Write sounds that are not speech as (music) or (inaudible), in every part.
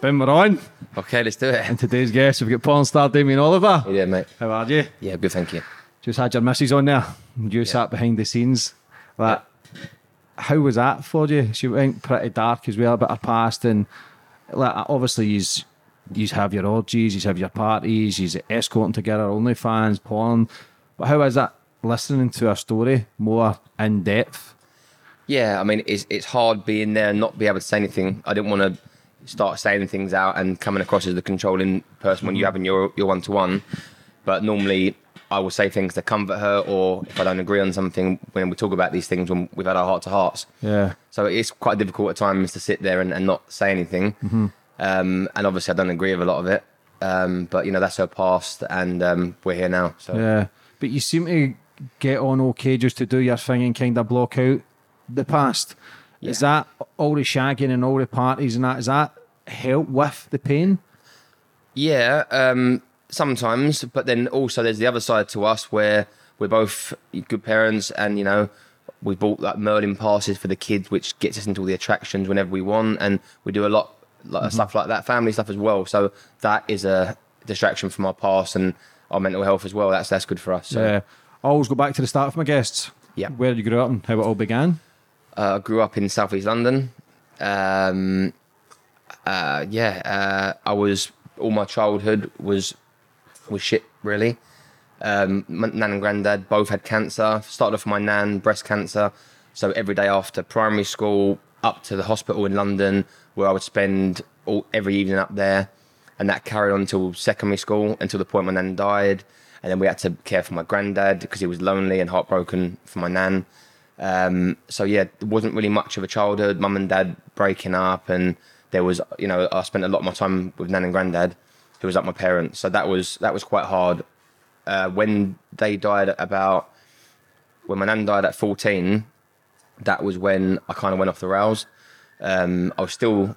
Boom, we're on. Okay, let's do it. And today's guest, we've got porn star Damien Oliver. Yeah, mate. How are you? Yeah, good, thank you. Just had your missus on there. You sat behind the scenes. Like, how was that for you? She went pretty dark as well about her past, and like obviously you you have your orgies, you have your parties, you escorting together OnlyFans, porn. But how is that listening to a story more in depth? Yeah, I mean, it's it's hard being there and not be able to say anything. I didn't want to start saying things out and coming across as the controlling person when you having your your one to one. But normally, I will say things to comfort her, or if I don't agree on something, when we talk about these things when we've had our heart to hearts. Yeah. So it's quite difficult at times to sit there and, and not say anything. Um, and obviously, I don't agree with a lot of it. Um, but you know, that's her past, and um, we're here now. So Yeah. But you seem to get on okay just to do your thing and kind of block out the past. Is that all the shagging and all the parties and that? Is that help with the pain? Yeah, um, sometimes, but then also there's the other side to us where we're both good parents, and you know, we bought like Merlin passes for the kids, which gets us into all the attractions whenever we want, and we do a lot like stuff like that, family stuff as well. So that is a distraction from our past and our mental health as well. That's that's good for us. So Yeah. I always go back to the start of my guests. Yeah. Where did you grew up and how it all began. uh, I grew up in southeast London. Um, uh, yeah, uh, I was all my childhood was was shit really. Um, my nan and granddad both had cancer. Started off with my nan, breast cancer. So every day after primary school, up to the hospital in London, where I would spend all every evening up there, and that carried on until secondary school, until the point my nan died, and then we had to care for my granddad because he was lonely and heartbroken for my nan. Um, so yeah, there wasn't really much of a childhood. Mum and dad breaking up, and there was, you know, I spent a lot of my time with nan and granddad, who was like my parents. So that was that was quite hard. Uh, when they died at about when my nan died at fourteen, that was when I kind of went off the rails. Um, I was still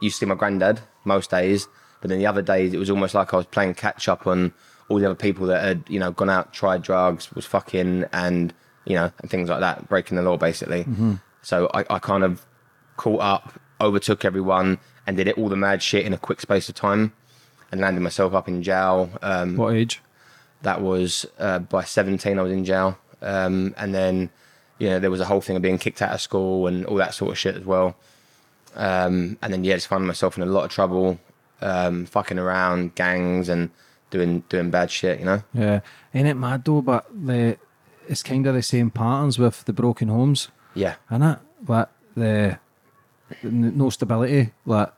used to see my granddad most days, but then the other days it was almost like I was playing catch up on all the other people that had, you know, gone out, tried drugs, was fucking, and you know, and things like that, breaking the law basically. So I, I kind of caught up, overtook everyone, and did it all the mad shit in a quick space of time, and landed myself up in jail. Um, What age? that was uh, by 17 i was in jail um, and then you know there was a whole thing of being kicked out of school and all that sort of shit as well um, and then yeah just finding myself in a lot of trouble um, fucking around gangs and doing doing bad shit you know Yeah. Ain't it mad though? But the it's kind of the same patterns with the broken homes, yeah isn't it? Like the, the no stability, like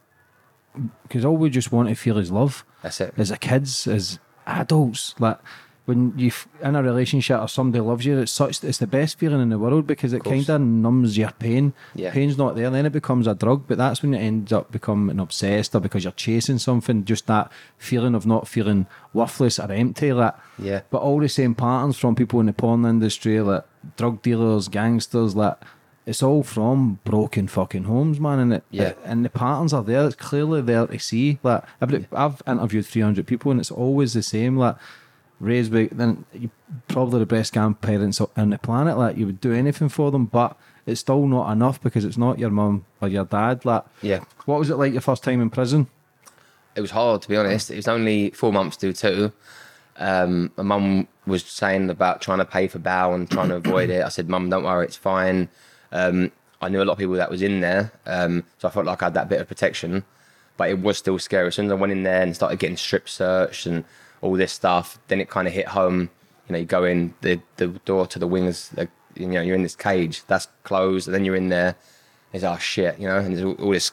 because all we just want to feel is love. that's it as a kids, as adults, like when you f- in a relationship or somebody loves you, it's such it's the best feeling in the world because it kind of numbs your pain. Yeah. Pain's not there, then it becomes a drug. But that's when it ends up becoming obsessed or because you're chasing something. Just that feeling of not feeling worthless or empty. Like Yeah. But all the same patterns from people in the porn industry, like drug dealers, gangsters, like. It's all from broken fucking homes, man, and it, Yeah. and the patterns are there. It's clearly there to see. Like I've, I've interviewed three hundred people, and it's always the same. Like raised with then you probably the best grandparents on the planet. Like you would do anything for them, but it's still not enough because it's not your mum or your dad. Like Yeah. what was it like your first time in prison? it was hard to be honest. It was only four months to two. Um, my mum was saying about trying to pay for bail and trying to avoid it. I said, "Mum, don't worry, it's fine." Um, I knew a lot of people that was in there, um, so I felt like I had that bit of protection. But it was still scary. As soon as I went in there and started getting strip searched and all this stuff, then it kind of hit home. You know, you go in the the door to the wings. You know, you're in this cage that's closed, and then you're in there. It's oh shit, you know, and there's all, all this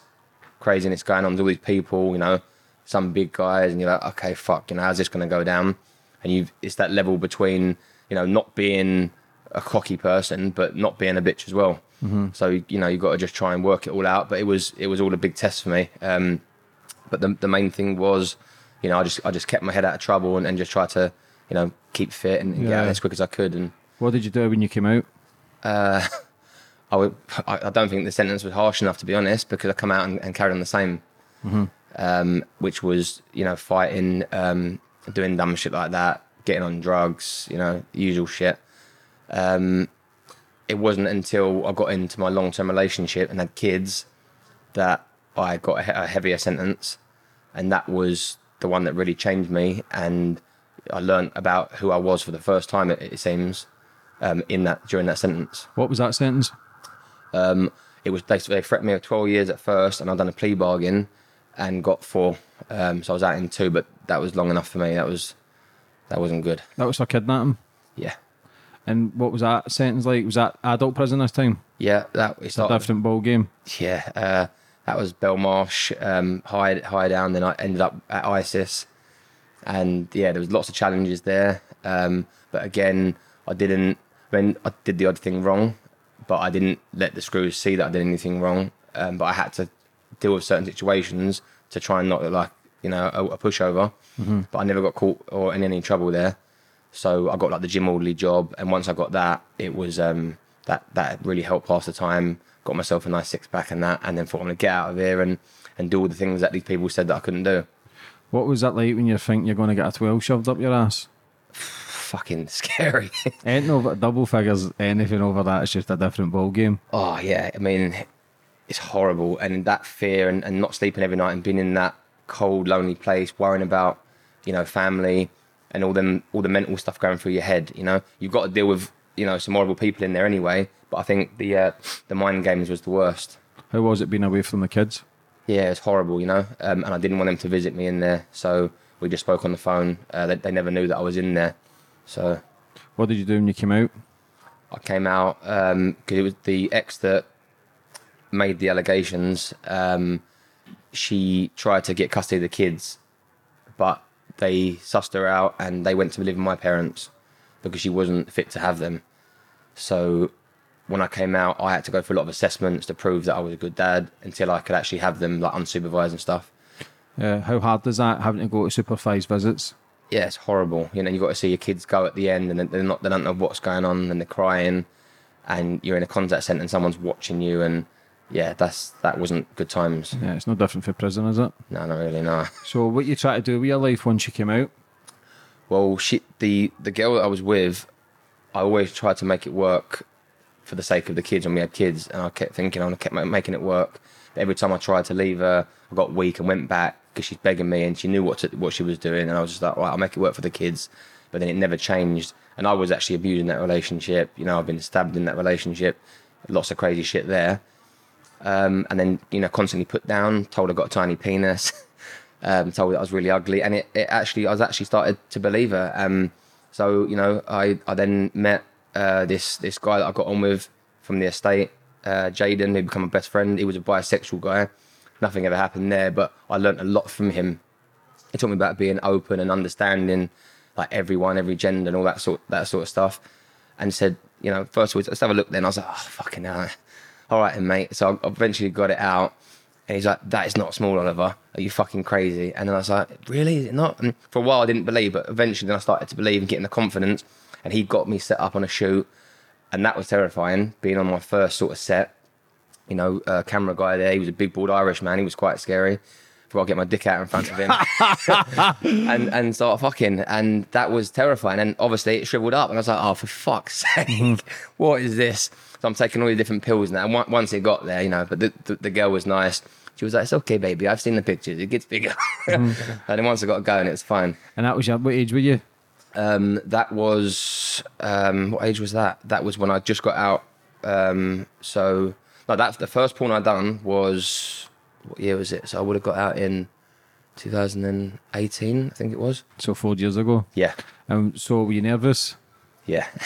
craziness going on with all these people, you know, some big guys, and you're like, okay, fuck, you know, how's this going to go down? And you, it's that level between, you know, not being a cocky person, but not being a bitch as well. So you know, you got to just try and work it all out. But it was, it was all a big test for me. Um, but the the main thing was, you know, I just I just kept my head out of trouble and, and just tried to, you know, keep fit and, and get out as quick as I could. And What did you do when you came out? (laughs) I would, I, I don't think the sentence was harsh enough to be honest, because I come out and, and carried on the same, um, which was you know fighting, um, doing dumb shit like that, getting on drugs, you know, usual shit. Um, it wasn't until I got into my long term relationship and had kids that I got a, a heavier sentence, and that was the one that really changed me, and I learned about who I was for the first time. It, it seems um, in that during that sentence. What was that sentence? It was they, they threatened me with 12 years at first, and I'd done a plea bargain and got four. Um, so I was out in two, but that was long enough for me. That was that wasn't good. That was for kidnapping. Yeah, And what was that sentence like? Was that adult prison this time? yeah. That was A different ball game. Yeah, uh, that was Belmarsh, um, high high down. Then I ended up at Isis, and yeah, there was lots of challenges there. Um, but again, I didn't. I mean, I did the odd thing wrong, but I didn't let the screws see that I did anything wrong. Um, but I had to deal with certain situations to try and not look like you know a, a pushover. But I never got caught or in any trouble there. So I got like the gym orderly job, and once I got that, it was um, that that really helped pass the time. Got myself a nice six pack and that, and then thought I'm gonna get out of here and and do all the things that these people said that I couldn't do. What was that like when you think you're going to get a 12 shoved up your ass? Fucking (laughs) scary. Ain't no double figures, anything over that. It's just a different ball game. oh yeah, I mean, it's horrible, and that fear and, and not sleeping every night and being in that cold, lonely place, worrying about you know family and all them all the mental stuff going through your head. You know, you've got to deal with you know some horrible people in there anyway. But I think the uh, the mind games was the worst. How was it being away from the kids? Yeah, it's horrible, you know. Um, and I didn't want them to visit me in there, so we just spoke on the phone. Uh, they, they never knew that I was in there, so What did you do when you came out? I came out because it was the ex that made the allegations. Um, she tried to get custody of the kids, but they sussed her out and they went to live with my parents because she wasn't fit to have them. So when I came out, I had to go through a lot of assessments to prove that I was a good dad until I could actually have them like unsupervised and stuff. Uh, how hard is that having to go to supervised visits? yeah, it's horrible. You know, you've got to see your kids go at the end, and they're not, they don't know what's going on, and they're crying, and you're in a contact centre, and someone's watching you, and yeah, that's that wasn't good times. Yeah, it's no different for prison, is it? No, not really. No. So, what you try to do with your life once you came out? Well, she, the the girl that I was with, I always tried to make it work for the sake of the kids when we had kids, and I kept thinking I kept ma- making it work. But every time I tried to leave her, I got weak and went back because she's begging me, and she knew what to, what she was doing, and I was just like, right, I'll make it work for the kids. But then it never changed, and I was actually abusing that relationship. You know, I've been stabbed in that relationship, lots of crazy shit there, um, and then you know constantly put down, told I got a tiny penis. (laughs) um, told that I was really ugly, and it, it actually I was actually started to believe her. Um, so you know, I I then met uh, this this guy that I got on with from the estate, uh, Jaden, who became my best friend. He was a bisexual guy. Nothing ever happened there, but I learnt a lot from him. He taught me about being open and understanding like everyone, every gender, and all that sort that sort of stuff. And said, you know, first of all, let's have a look. Then I was like, oh fucking hell, all right, then, mate. So I eventually got it out. And he's like, that is not small, Oliver. Are you fucking crazy? And then I was like, really? Is it not? And for a while, I didn't believe, but eventually then I started to believe and getting the confidence. And he got me set up on a shoot. And that was terrifying, being on my first sort of set. You know, uh, camera guy there. He was a big, bald Irish man. He was quite scary. Before I get my dick out in front of him (laughs) and and start fucking, and that was terrifying. And obviously it shriveled up, and I was like, oh, for fuck's (laughs) sake, what is this? So I'm taking all the different pills now. And once it got there, you know, but the, the, the girl was nice. She was like, it's okay, baby. I've seen the pictures. It gets bigger. (laughs) and then once I got going, it was fine. And that was your, what age were you? Um, that was um, what age was that? That was when I just got out. Um, so no, that the first porn I done was what year was it? So I would have got out in 2018, I think it was. So, four years ago. Yeah, Um, so, were you nervous? yeah. (laughs)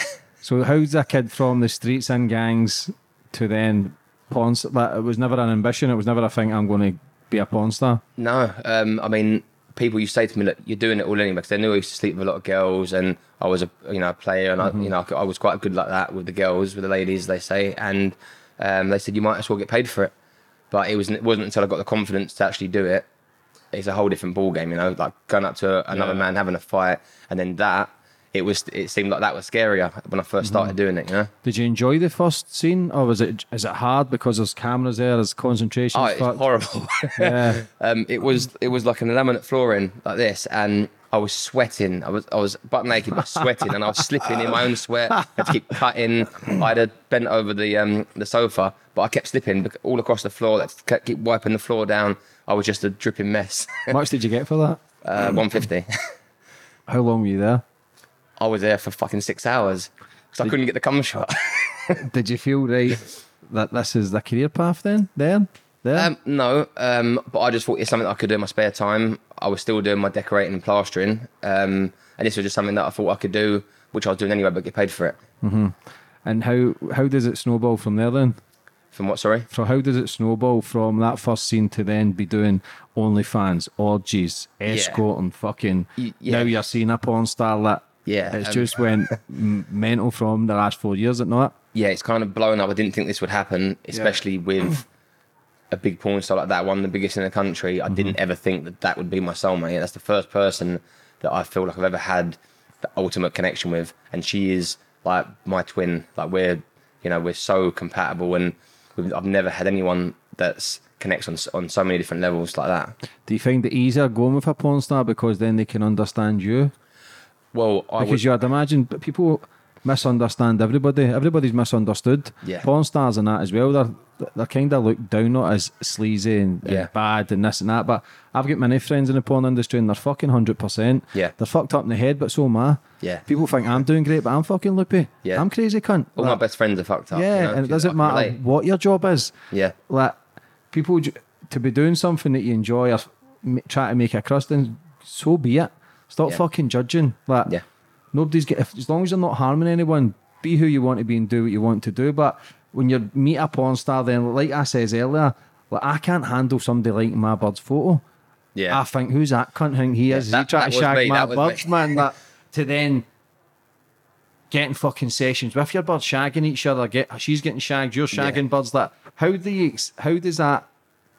So, how's a kid from the streets and gangs to then porn? That it was never an ambition. It was never a thing. I'm going to be a porn star? No, um, I mean, people used to say to me, "Look, you're doing it all anyway," because they knew I used to sleep with a lot of girls, and I was a you know a player, and I you know I was quite good like that with the girls, with the ladies, they say, and um, they said you might as well get paid for it. But it wasn't it wasn't until I got the confidence to actually do it. It's a whole different ball game, you know, like going up to another Yeah. man having a fight, and then that. It was. It seemed like that was scarier when I 1st started doing it. You know. Did you enjoy the first scene, or was it is it hard because there's cameras there, there's concentration? Oh, it's horrible. (laughs) Yeah. um, it was it was like an laminate flooring like this, and I was sweating. I was I was butt naked, but sweating, and I was slipping in my own sweat. I had to keep cutting. I had bent over the um, the sofa, but I kept slipping all across the floor. Kept keep wiping the floor down. I was just a dripping mess. How much did you get for that? uh, 150. How long were you there? I was there for fucking six hours because I couldn't get the cum shot. (laughs) Did you feel right that this is the career path then? There? There? Um, no, um, but I just thought it's something I could do in my spare time. I was still doing my decorating and plastering, um, and this was just something that I thought I could do, which I was doing anyway, but get paid for it. and how how does it snowball from there then? From what? Sorry. So how does it snowball from that first scene to then be doing OnlyFans, orgies, escorting, fucking? Y- yeah. Now you're seeing a porn star that Yeah, it's um, just went mental from the last four years, it not? Yeah, it's kind of blown up. I didn't think this would happen, especially with a big porn star like that, one of the biggest in the country. I didn't ever think that that would be my soulmate. That's the first person that I feel like I've ever had the ultimate connection with, and she is like my twin. Like we're, you know, we're so compatible, and we've, I've never had anyone that's connects on on so many different levels like that. Do you find it easier going with a porn star because then they can understand you? Well, I Because would, you had imagine but people misunderstand everybody. Everybody's misunderstood. Yeah. Porn stars and that as well. They're they're kind of looked down on as sleazy and, and Yeah. bad and this and that. But I've got many friends in the porn industry and they're fucking hundred percent. Yeah. They're fucked up in the head, but so am I. Yeah. People think I'm doing great, but I'm fucking loopy. Yeah. I'm crazy cunt. all my best friends are fucked up. yeah, you know, and it doesn't matter relate. what your job is. Yeah. Like people to be doing something that you enjoy or try to make a crust in, so be it. Stop Yeah. fucking judging. Like Yeah. nobody's get if, as long as you're not harming anyone. Be who you want to be and do what you want to do. But when you meet a porn star, then like I says earlier, like I can't handle somebody liking my bird's photo. Yeah. I think who's that cunt? Think he is? Is he trying to shag me, my was me. man? That (laughs) to then getting fucking sessions with your bird shagging each other. Get she's getting shagged, you're shagging birds. That how do you ex- how does that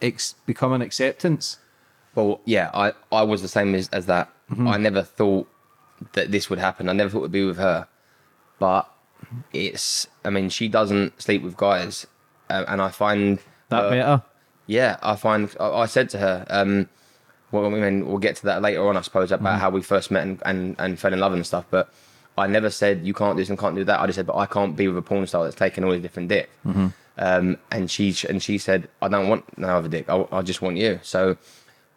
ex- become an acceptance? Well, yeah, I, I was the same as, as that. I never thought that this would happen. I never thought it would be with her. But it's, I mean, she doesn't sleep with guys. Uh, and I find That her- better? Yeah, I find, I, I said to her, um, well, I mean, we'll get to that later on, I suppose, about how we first met and, and, and fell in love and stuff. But I never said you can't do this and can't do that. I just said, but I can't be with a porn star that's taking all these different dick. Um, and she and she said, I don't want no other dick. I, I just want you. So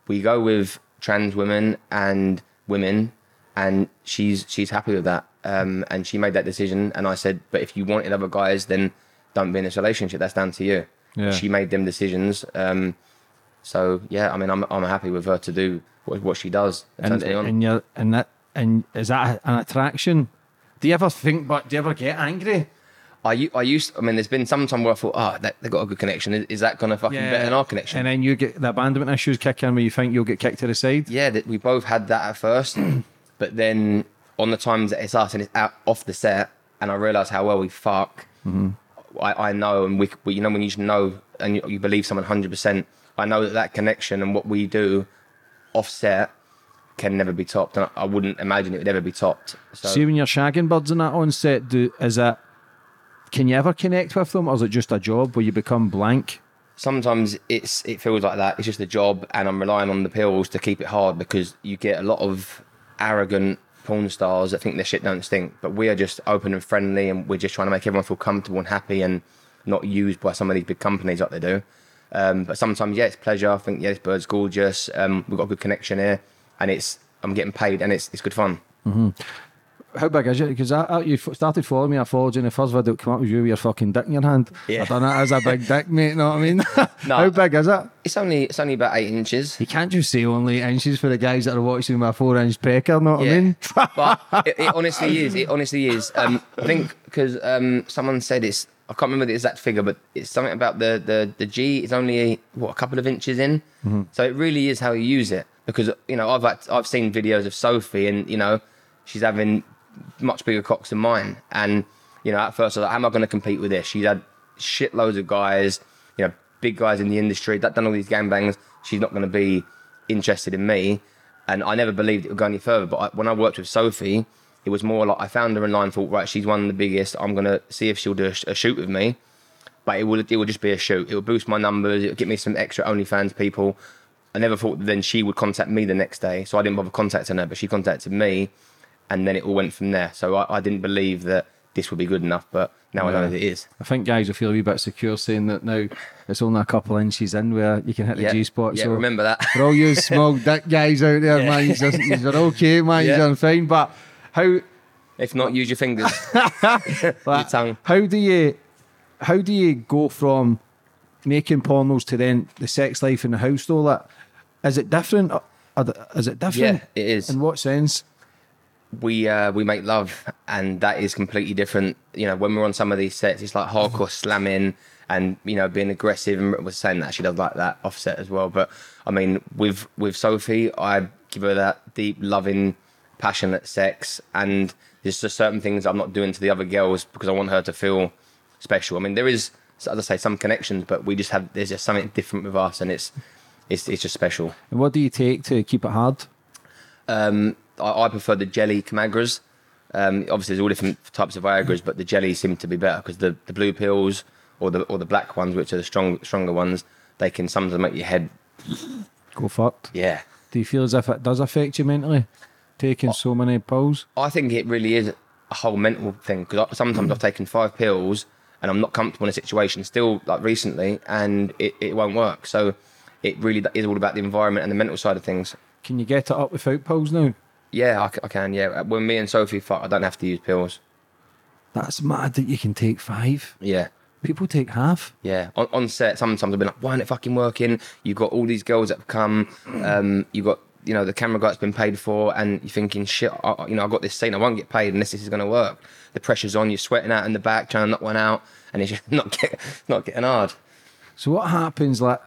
we go with trans women and women, and she's she's happy with that. Um, and she made that decision. And I said, but if you wanted other guys, then don't be in this relationship. That's down to you. Yeah. She made them decisions. Um, so yeah, I mean, I'm I'm happy with her to do what, what she does. And Turns me on. and you and that and is that an attraction? Do you ever think? But do you ever get angry? I, I used, I mean, there's been some time where I thought, oh, that, they got a good connection. Is, is that going to fucking better than our connection? And then you get the abandonment issues kick in where you think you'll get kicked to the side. yeah, that we both had that at first, (clears throat) but then on the times that it's us and it's out off the set, and I realise how well we fuck. Mm-hmm. I, I know, and we, we, you know, when you just know and you, you believe someone hundred percent, I know that that connection and what we do off set can never be topped, and I, I wouldn't imagine it would ever be topped. So See when you're shagging birds and that on set, do is that can you ever connect with them, or is it just a job where you become blank? sometimes it's it feels like that. It's just a job, and I'm relying on the pills to keep it hard because you get a lot of arrogant porn stars that think their shit don't stink. But we are just open and friendly, and we're just trying to make everyone feel comfortable and happy, and not used by some of these big companies like they do. Um, but sometimes, yeah, it's pleasure. I think yeah, this bird's gorgeous. Um, we've got a good connection here, and it's I'm getting paid, and it's it's good fun. How big is it? Because you f- started following me. I followed you in the first video. It came up with you with your fucking dick in your hand. Yeah. I done that as a big dick, mate. You know what I mean? (laughs) No. How big is it? It's only it's only about eight inches. You can't just say only inches for the guys that are watching my four inch pecker. Know what I mean? (laughs) but it, it honestly is. It honestly is. Um, I think because um, someone said it's I can't remember the exact figure, but it's something about the the the G is only what a couple of inches in. So it really is how you use it. Because you know I've had, I've seen videos of Sophie, and you know she's having much bigger cocks than mine. And you know at first I was like, how am I going to compete with this? She's had shitloads of guys, you know, big guys in the industry that done all these gangbangs. She's not going to be interested in me. And I never believed it would go any further. But I, when I worked with Sophie, it was more like I found her in line, thought, right, she's one of the biggest. I'm going to see if she'll do a, a shoot with me. But it would, it would just be a shoot. It would boost my numbers. It would get me some extra OnlyFans people. I never thought then she would contact me the next day. So I didn't bother contacting her, but she contacted me. And then it all went from there. So I, I didn't believe that this would be good enough. But now I know that it is. I think guys will feel a wee bit secure saying that now it's only a couple inches in where you can hit the Yeah, G spot. yeah so remember that. for all you small (laughs) dick guys out there, man, you're, okay, (laughs) man, Yeah. you're fine. But how if not, use your fingers. (laughs) your tongue. how do you how do you go from making pornos to then the sex life in the house though? Like, is it different? Is it different? Yeah, it is. In what sense? We uh, we make love, and that is completely different. You know, when we're on some of these sets, it's like hardcore slamming and you know being aggressive. And was saying that she does like that offset as well. But I mean, with with Sophie, I give her that deep, loving, passionate sex, and there's just certain things I'm not doing to the other girls because I want her to feel special. I mean, there is, as I say, some connections, but we just have there's just something different with us, and it's it's it's just special. And what do you take to keep it hard? Um, I, I prefer the jelly Kamagras. Um, obviously, there's all different types of Viagra's, but the jelly seem to be better because the, the blue pills or the or the black ones, which are the strong stronger ones, they can sometimes make your head. Go fucked. Yeah, Do you feel as if it does affect you mentally? Taking so many pills? I think it really is a whole mental thing because sometimes I've taken five pills and I'm not comfortable in a situation still like recently, and it, it won't work. So it really is all about the environment and the mental side of things. Can you get it up without pills now? Yeah, I, c- I can. Yeah, when me and Sophie fuck, I don't have to use pills. That's mad that you can take five. Yeah. People take half. Yeah, on, on set, sometimes I've been like, why isn't it fucking working? You've got all these girls that have come, um, you've got, you know, the camera guy's been paid for, and you're thinking, shit, I, you know, I've got this scene, I won't get paid unless this is going to work. The pressure's on, you're sweating out in the back, trying to knock one out, and it's just (laughs) not, get, not getting hard. So what happens like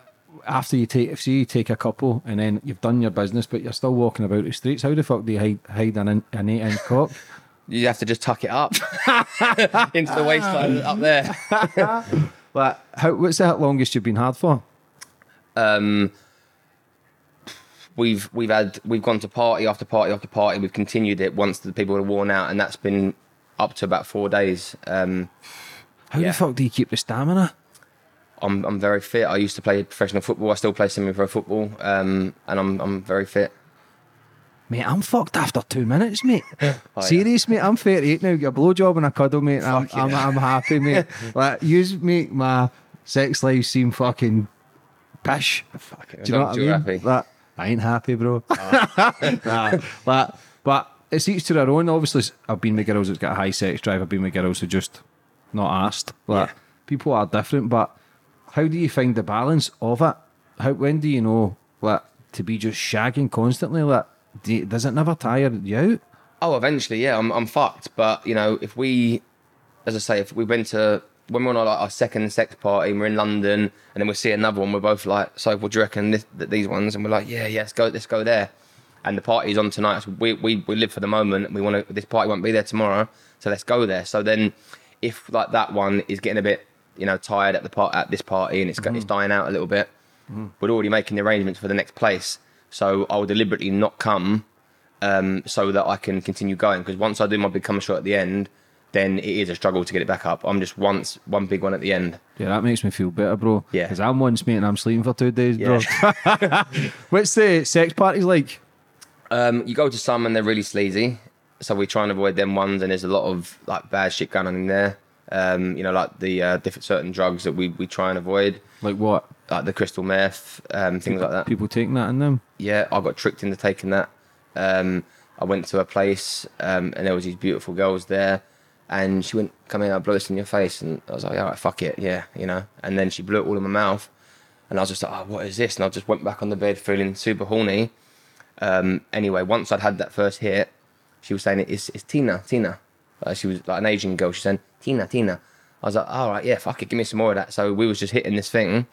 after you take if you take a couple and then you've done your business but you're still walking about the streets, how the fuck do you hide, hide an, in- an eight inch cock? (laughs) You have to just tuck it up (laughs) into the waistline up there. (laughs) like how what's the longest you've been hard for? Um, we've we've had we've gone to party after party after party. We've continued it once the people are worn out, and that's been up to about four days. Um, How Yeah. the fuck do you keep the stamina? I'm I'm very fit. I used to play professional football. I still play semi-pro football, um, and I'm I'm very fit. Mate, I'm fucked after two minutes, mate. (laughs) yeah. Serious, mate. I'm 38 now. Get a blowjob and a cuddle, mate. I'm, Fuck I'm. I'm happy, mate. (laughs) like, you make my sex life seem fucking pish. Fucking- Do you know what I mean? happy. Like, I ain't happy, bro. (laughs) nah, like, but it's each to their own. Obviously, I've been with girls that's got a high sex drive. I've been with girls who just not asked. Like, Yeah. people are different, but how do you find the balance of it? How when do you know like to be just shagging constantly? Like, do you- does it never tire you out? Oh, eventually, yeah, I'm I'm fucked. But you know, if we, as I say, if we went to when we're on our, like, our second sex party, and we're in London, and then we see another one, we're both like, so what do you reckon this, these ones? And we're like, yeah, yeah, let's go, let's go there. And the party's on tonight. So we, we we live for the moment. We want to. This party won't be there tomorrow, so let's go there. So then, if like that one is getting a bit, you know, tired at the part at this party and it's got it's dying out a little bit, we're already making the arrangements for the next place. So I'll deliberately not come um, so that I can continue going. Because once I do my big come shot at the end, then it is a struggle to get it back up. I'm just once one big one at the end. Yeah, that makes me feel better, bro. Yeah. Because I'm once mate and I'm sleeping for two days, bro. (laughs) What's the sex parties like? Um, you go to some and they're really sleazy, so we try and avoid them ones. And there's a lot of like bad shit going on in there. Um, you know, like the uh, different certain drugs that we, we try and avoid, Like what? like the crystal meth, um, things like that. People taking that in them? yeah, I got tricked into taking that. Um, I went to a place um, and there was these beautiful girls there, and she went, "Come in, I'll blow this in your face," and I was like, "All right, fuck it, yeah," you know. And then she blew it all in my mouth, and I was just like, "Oh, what is this?" And I just went back on the bed feeling super horny. Um, anyway, once I'd had that first hit, she was saying, "It's, it's Tina, Tina." Uh, she was like an Asian girl. She said, "Tina, Tina." I was like, all right, yeah, fuck it, give me some more of that. So we was just hitting this thing,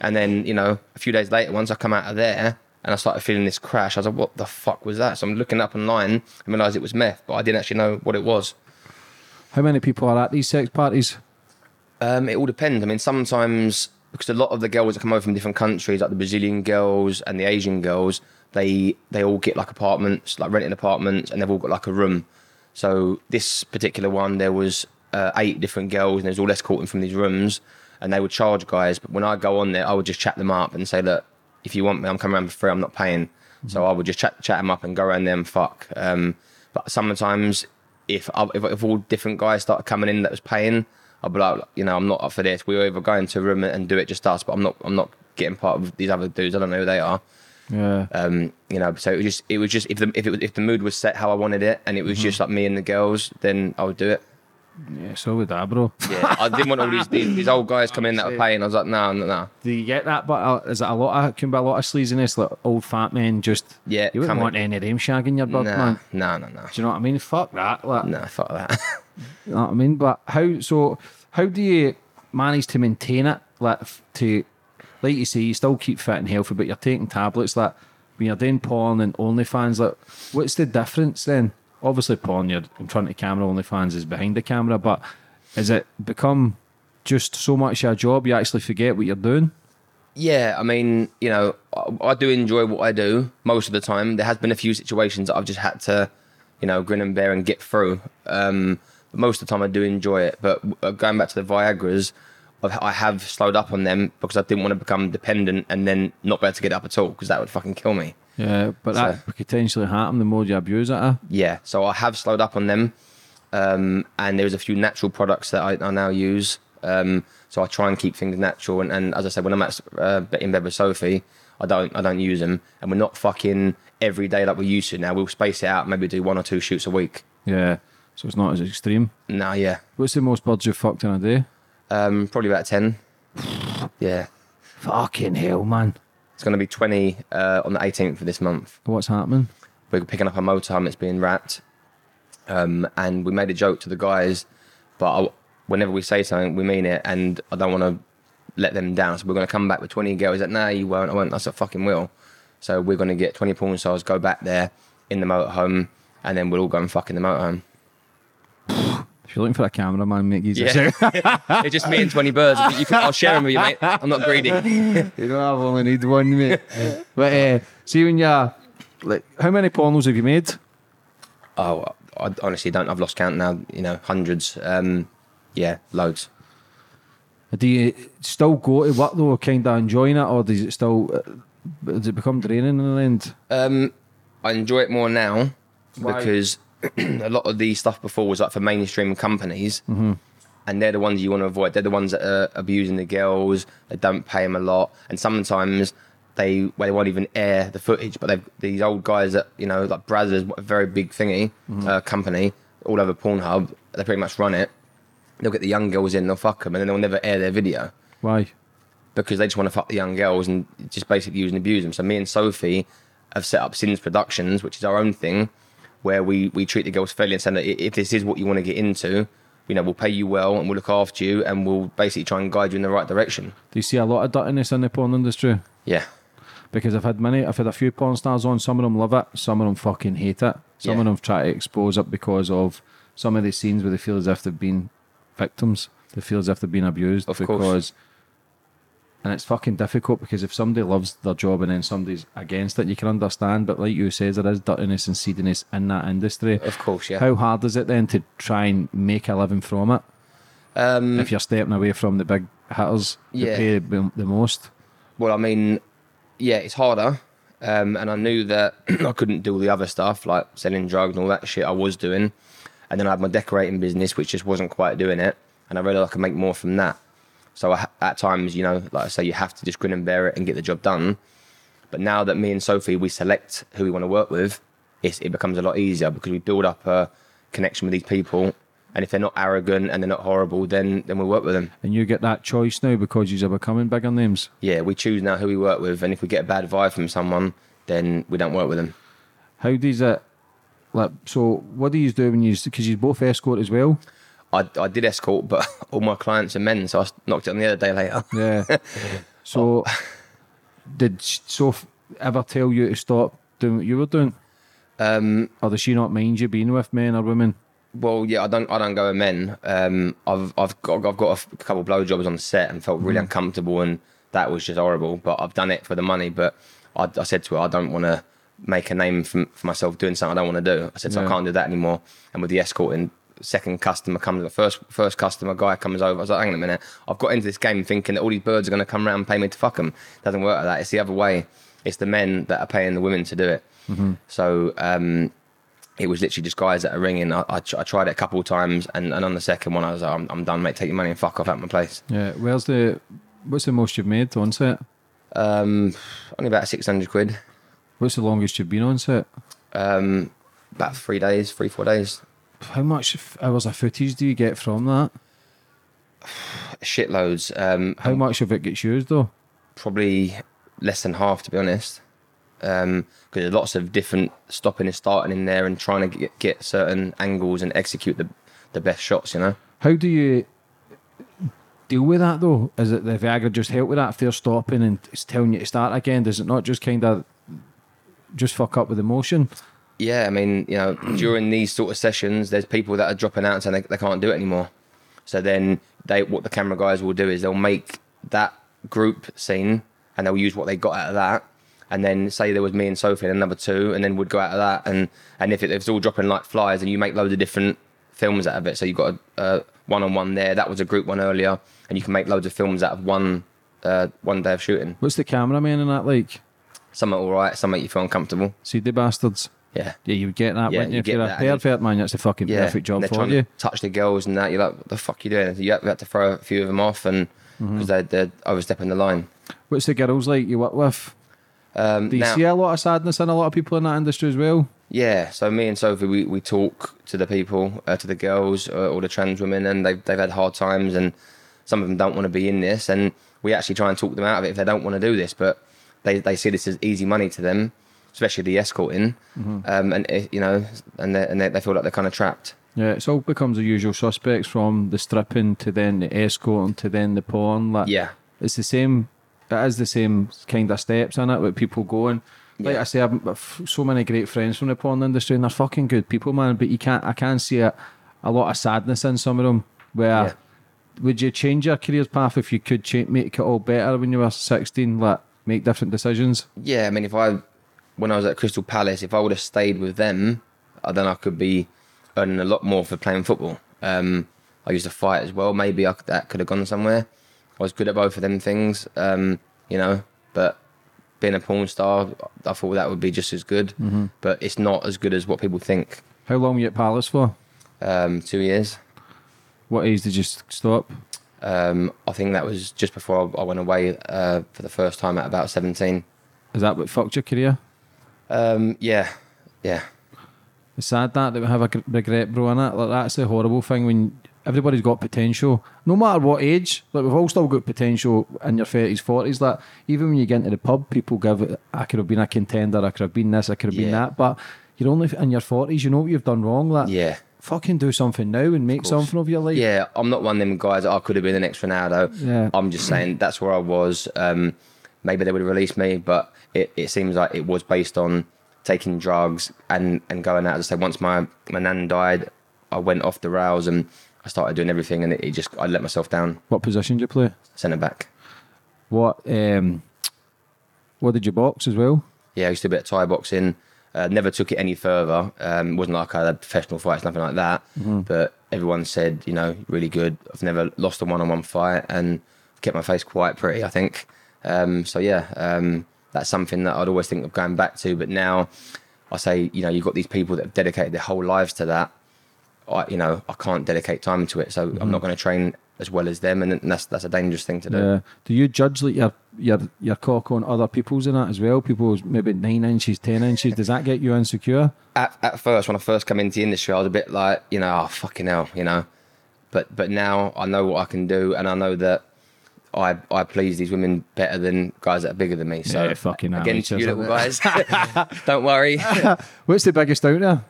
and then you know a few days later, once I come out of there and I started feeling this crash, I was like, what the fuck was that? So I'm looking up online and realised it was meth, but I didn't actually know what it was. How many people are at these sex parties? Um, it all depends. I mean, sometimes because a lot of the girls that come over from different countries, like the Brazilian girls and the Asian girls, they they all get like apartments, like renting apartments, and they've all got like a room. So this particular one, there was uh, eight different girls, and there's all escorting from these rooms, and they would charge guys. But when I go on there, I would just chat them up and say, look, if you want me, I'm coming around for free. I'm not paying. So I would just chat chat them up and go around and fuck. Um, but sometimes if, I, if if all different guys started coming in that was paying, I'd be like, you know, I'm not up for this. We're either going to a room and do it just us, but I'm not. I'm not getting part of these other dudes. I don't know who they are. Yeah. Um, you know, so it was just it was just if the if it was, if the mood was set how I wanted it, and it was just like me and the girls, then I would do it. yeah, so would that, bro. Yeah, I didn't want all these (laughs) these, these old guys come in that were paying. I was like, no, no, no. Do you get that? But uh, is it a lot of can be a lot of sleaziness, like old fat men just Yeah, You wouldn't coming- want any of them shagging your bug, Nah, man. no, no, no, Do you know what I mean? Fuck that. Like, no, fuck that. (laughs) You know what I mean? But how so how do you manage to maintain it? Like to like you say, you still keep fit and healthy, but you're taking tablets like when you're doing porn and OnlyFans, like what's the difference then? Obviously porn you're in front of camera, OnlyFans is behind the camera, but is it become just so much your job you actually forget what you're doing? Yeah, I mean, you know, I, I do enjoy what I do most of the time. There has been a few situations that I've just had to, you know, grin and bear and get through. Um, most of the time, I do enjoy it. But uh, going back to the Viagra's, I've, I have slowed up on them because I didn't want to become dependent and then not be able to get up at all because that would fucking kill me. Yeah, but that So- could potentially happen the more you abuse it. eh? Yeah, so I have slowed up on them, um, and there's a few natural products that I, I now use. Um, so I try and keep things natural, and, and as I said, when I'm at uh, in bed with Sophie, I don't I don't use them, and we're not fucking every day like we used to. Now we'll space it out, maybe do one or two shoots a week. Yeah, so it's not as extreme. Nah, yeah, What's the most birds you've fucked in a day? Um, probably about ten. Yeah, Fucking hell, man. it's going to be twenty uh, on the 18th of this month. What's happening? we're picking up a motorhome that's being wrapped. Um, and we made a joke to the guys, but I, whenever we say something, we mean it, and I don't want to let them down. So we're going to come back with 20 girls. Like, nah, you won't. I won't. I said, fucking will. So we're going to get 20 porn stars, go back there in the motorhome, and then we'll all go and fuck in the motorhome. (sighs) (sighs) If you're looking for a cameraman, mate, he's Yeah. (laughs) it's just me and 20 birds. You can, I'll share them with you, mate. I'm not greedy. (laughs) you know, I've only need one, mate. (laughs) but uh, see when you're like, how many pornos have you made? Oh, I honestly don't. I've lost count now. You know, hundreds. Um, yeah, loads. Do you still go to work though, kind of enjoying it, or does it still uh, does it become draining in the end? Um, I enjoy it more now Why? because (clears throat) a lot of the stuff before was like for mainstream companies, Mm-hmm. and they're the ones you want to avoid. They're the ones that are abusing the girls. They don't pay them a lot, and sometimes they well, they won't even air the footage. But they've these old guys that you know like Brazzers, a very big thingy Mm-hmm. uh, company all over Pornhub. They pretty much run it. They'll get the young girls in, they'll fuck them, and then they'll never air their video Why? because they just want to fuck the young girls and just basically use and abuse them. So me and Sophie have set up Sins Productions, which is our own thing, where we we treat the girls fairly and say that if this is what you want to get into, you know, we'll pay you well and we'll look after you and we'll basically try and guide you in the right direction. Do you see a lot of dirtiness in the porn industry? Yeah, Because I've had many, I've had a few porn stars on. Some of them love it, some of them fucking hate it. Some Yeah. of them try to expose it because of some of the scenes where they feel as if they've been victims. They feel as if they've been abused Of course. And it's fucking difficult because if somebody loves their job and then somebody's against it, you can understand. But like you says, there is dirtiness and seediness in that industry. of course, yeah. How hard is it then to try and make a living from it? Um, If you're stepping away from the big hitters, Yeah. pay the the most. Well, I mean, yeah, it's harder. Um, and I knew that (clears throat) I couldn't do all the other stuff like selling drugs and all that shit I was doing. And then I had my decorating business, which just wasn't quite doing it. And I realized I could make more from that. So I, at times, you know, like I say, you have to just grin and bear it and get the job done. But now that me and Sophie, we select who we want to work with, it's, it becomes a lot easier because we build up a connection with these people. And if they're not arrogant and they're not horrible, then then we work with them. And you get that choice now because you're becoming bigger names. yeah, we choose now who we work with, and if we get a bad vibe from someone, then we don't work with them. How does it like? So, what do you do when you because you both escort as well? I, I did escort, but (laughs) all my clients are men, so I knocked it on the other day later. Yeah. (laughs) So, did Soph ever tell you to stop doing what you were doing? Um, Or does she not mind you being with men or women? Well, yeah, I don't, I don't go with men. Um, I've, I've got, I've got a couple of blowjobs on the set and felt really uncomfortable, and that was just horrible. But I've done it for the money. But I, I said to her, I don't want to make a name for, for myself doing something I don't want to do. I said, so Yeah. I can't do that anymore. And with the escorting, second customer comes, the first, first customer guy comes over. I was like, hang on a minute, I've got into this game thinking that all these birds are going to come around and pay me to fuck them. Doesn't work like that. It's the other way. It's the men that are paying the women to do it. So. Um, it was literally just guys that are ringing. I, I, I tried it a couple of times, and, and on the second one, I was like, I'm, I'm done, mate. Take your money and fuck off out of my place. Yeah. Where's the, what's the most you've made on set? Um, only about 600 quid. What's the longest you've been on set? Um, about three days, three, four days. How much hours of footage do you get from that? Shitloads. Um, How much of it gets used though? probably less than half, to be honest. Because there's lots of different stopping and starting in there and trying to get, get certain angles and execute the, the best shots, you know? How do you deal with that though? Is it the Viagra just help with that if they're stopping and it's telling you to start again? Does it not just kind of just fuck up with emotion? Yeah, I mean, you know, (clears throat) during these sort of sessions, there's people that are dropping out and saying they, they can't do it anymore. So then they, what the camera guys will do is they'll make that group scene and they'll use what they got out of that. And then say there was me and Sophie and another two, and then would go out of that. And and if it, if it's all dropping like flies, and you make loads of different films out of it. So you've got a, a one-on-one there. That was a group one earlier, and you can make loads of films out of one uh, one day of shooting. What's the cameraman in that like? Some are all right, some make you feel uncomfortable. See the bastards. Yeah. Yeah, you would get that, Yeah, wouldn't you? you If get you're a perfect man, that's the fucking perfect job for you. to touch the girls and that. You're like, what the fuck you doing? You have, to throw a few of them off, and Mm-hmm. because they're, they're overstepping the line. What's the girls like you work with? Um, Do you now- see a lot of sadness in a lot of people in that industry as well? Yeah, so me and Sophie, we, we talk to the people, uh, to the girls, uh, or the trans women, and they've, they've had hard times, and some of them don't want to be in this, and we actually try and talk them out of it if they don't want to do this, but they, they see this as easy money to them, especially the escorting, um, and you know, and they, and they, they feel like they're kind of trapped. Yeah, it's all becomes the usual suspects from the stripping to then the escorting to then the porn. Like, Yeah, it's the same. It is the same kind of steps in it with people going. Like Yeah. I say, I've so many great friends from the porn industry, and they're fucking good people, man. But you can't, I can't see a, a lot of sadness in some of them. Where Yeah. would you change your career path if you could cha- make it all better when you were sixteen? Like make different decisions. yeah. I mean, if I, when I was at Crystal Palace, if I would have stayed with them, uh, then I could be earning a lot more for playing football. Um, I used to fight as well. Maybe I, could- that could have gone somewhere. I was good at both of them things, um, you know. But being a porn star, I thought that would be just as good. But it's not as good as what people think. How long were you at Palace for? Um, two years. What age did you stop? Um, I think that was just before I, went away uh, for the first time at about seventeen. Is that what fucked your career? Um, yeah, yeah. It's sad that that we have a regret, bro, and that like that's the horrible thing when everybody's got potential, no matter what age. Like we've all still got potential in your thirties, forties. Like even when you get into the pub, people give it. I could have been a contender. I could have been this. I could have been that. But you're only in your forties. You know what you've done wrong. Like Yeah. fucking do something now and make course. something of your life. Yeah, I'm not one of them guys I could have been the next Ronaldo. Yeah. I'm just saying that's where I was. Um, maybe they would have released me, but it, it seems like it was based on taking drugs and, and going out. As I said, once my, my nan died, I went off the rails and I started doing everything and it, it just, I let myself down, What position did you play? centre back. What um, what did you box as well? Yeah, I used to do a bit of Thai boxing. Uh, never took it any further. Um, wasn't like I had professional fights, nothing like that. But everyone said, you know, really good. I've never lost a one-on-one fight and kept my face quite pretty. I think. Um, so yeah, um, that's something that I'd always think of going back to. But now, I say, you know, you've got these people that have dedicated their whole lives to that. I, you know, I can't dedicate time to it, so I'm not going to train as well as them, and that's that's a dangerous thing to do. Yeah. Do you judge like your your your cock on other people's in that as well? People's maybe nine inches, ten inches. Does that get you insecure? at, at first when I first come into the industry, I was a bit like, you know, oh fucking hell, you know. But but now I know what I can do, and I know that I I please these women better than guys that are bigger than me. So Yeah, fucking hell, again, to you little guys, (laughs) (laughs) don't worry. What's the biggest out there?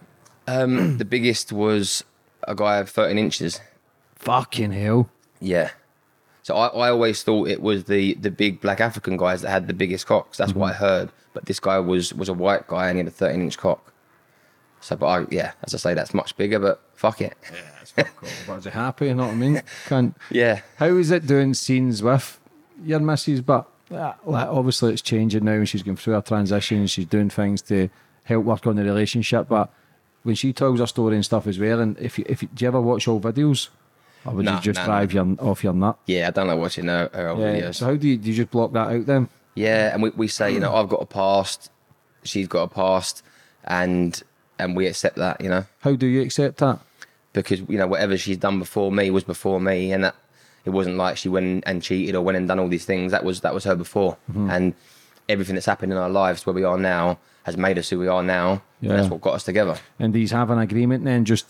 Um, the biggest was a guy of 13 inches. Fucking hell. Yeah. So I, I always thought it was the the big black African guys that had the biggest cocks. That's what I heard. But this guy was was a white guy and he had a 13 inch cock. So, but I, yeah, as I say, that's much bigger. But fuck it. Yeah, it's cool. but is happy? You know what I mean? Can't. (laughs) Yeah. How is it doing scenes with your missus? But uh, like, obviously, it's changing now, and she's going through her transition. and She's doing things to help work on the relationship. But when she tells her story and stuff as well, and if you, if you, do you ever watch all videos, or would Nah, you just nah, drive your off your nut? Yeah, I don't like watching her, her old Yeah. videos. So how do you do? You just block that out then? Yeah, and we, we say, you know, I've got a past, she's got a past, and and we accept that, you know, How do you accept that? because you know whatever she's done before me was before me, and that it wasn't like she went and cheated or went and done all these things. That was that was her before, Mm-hmm. and everything that's happened in our lives where we are now has made us who we are now. Yeah. That's what got us together. And these have an agreement then? Just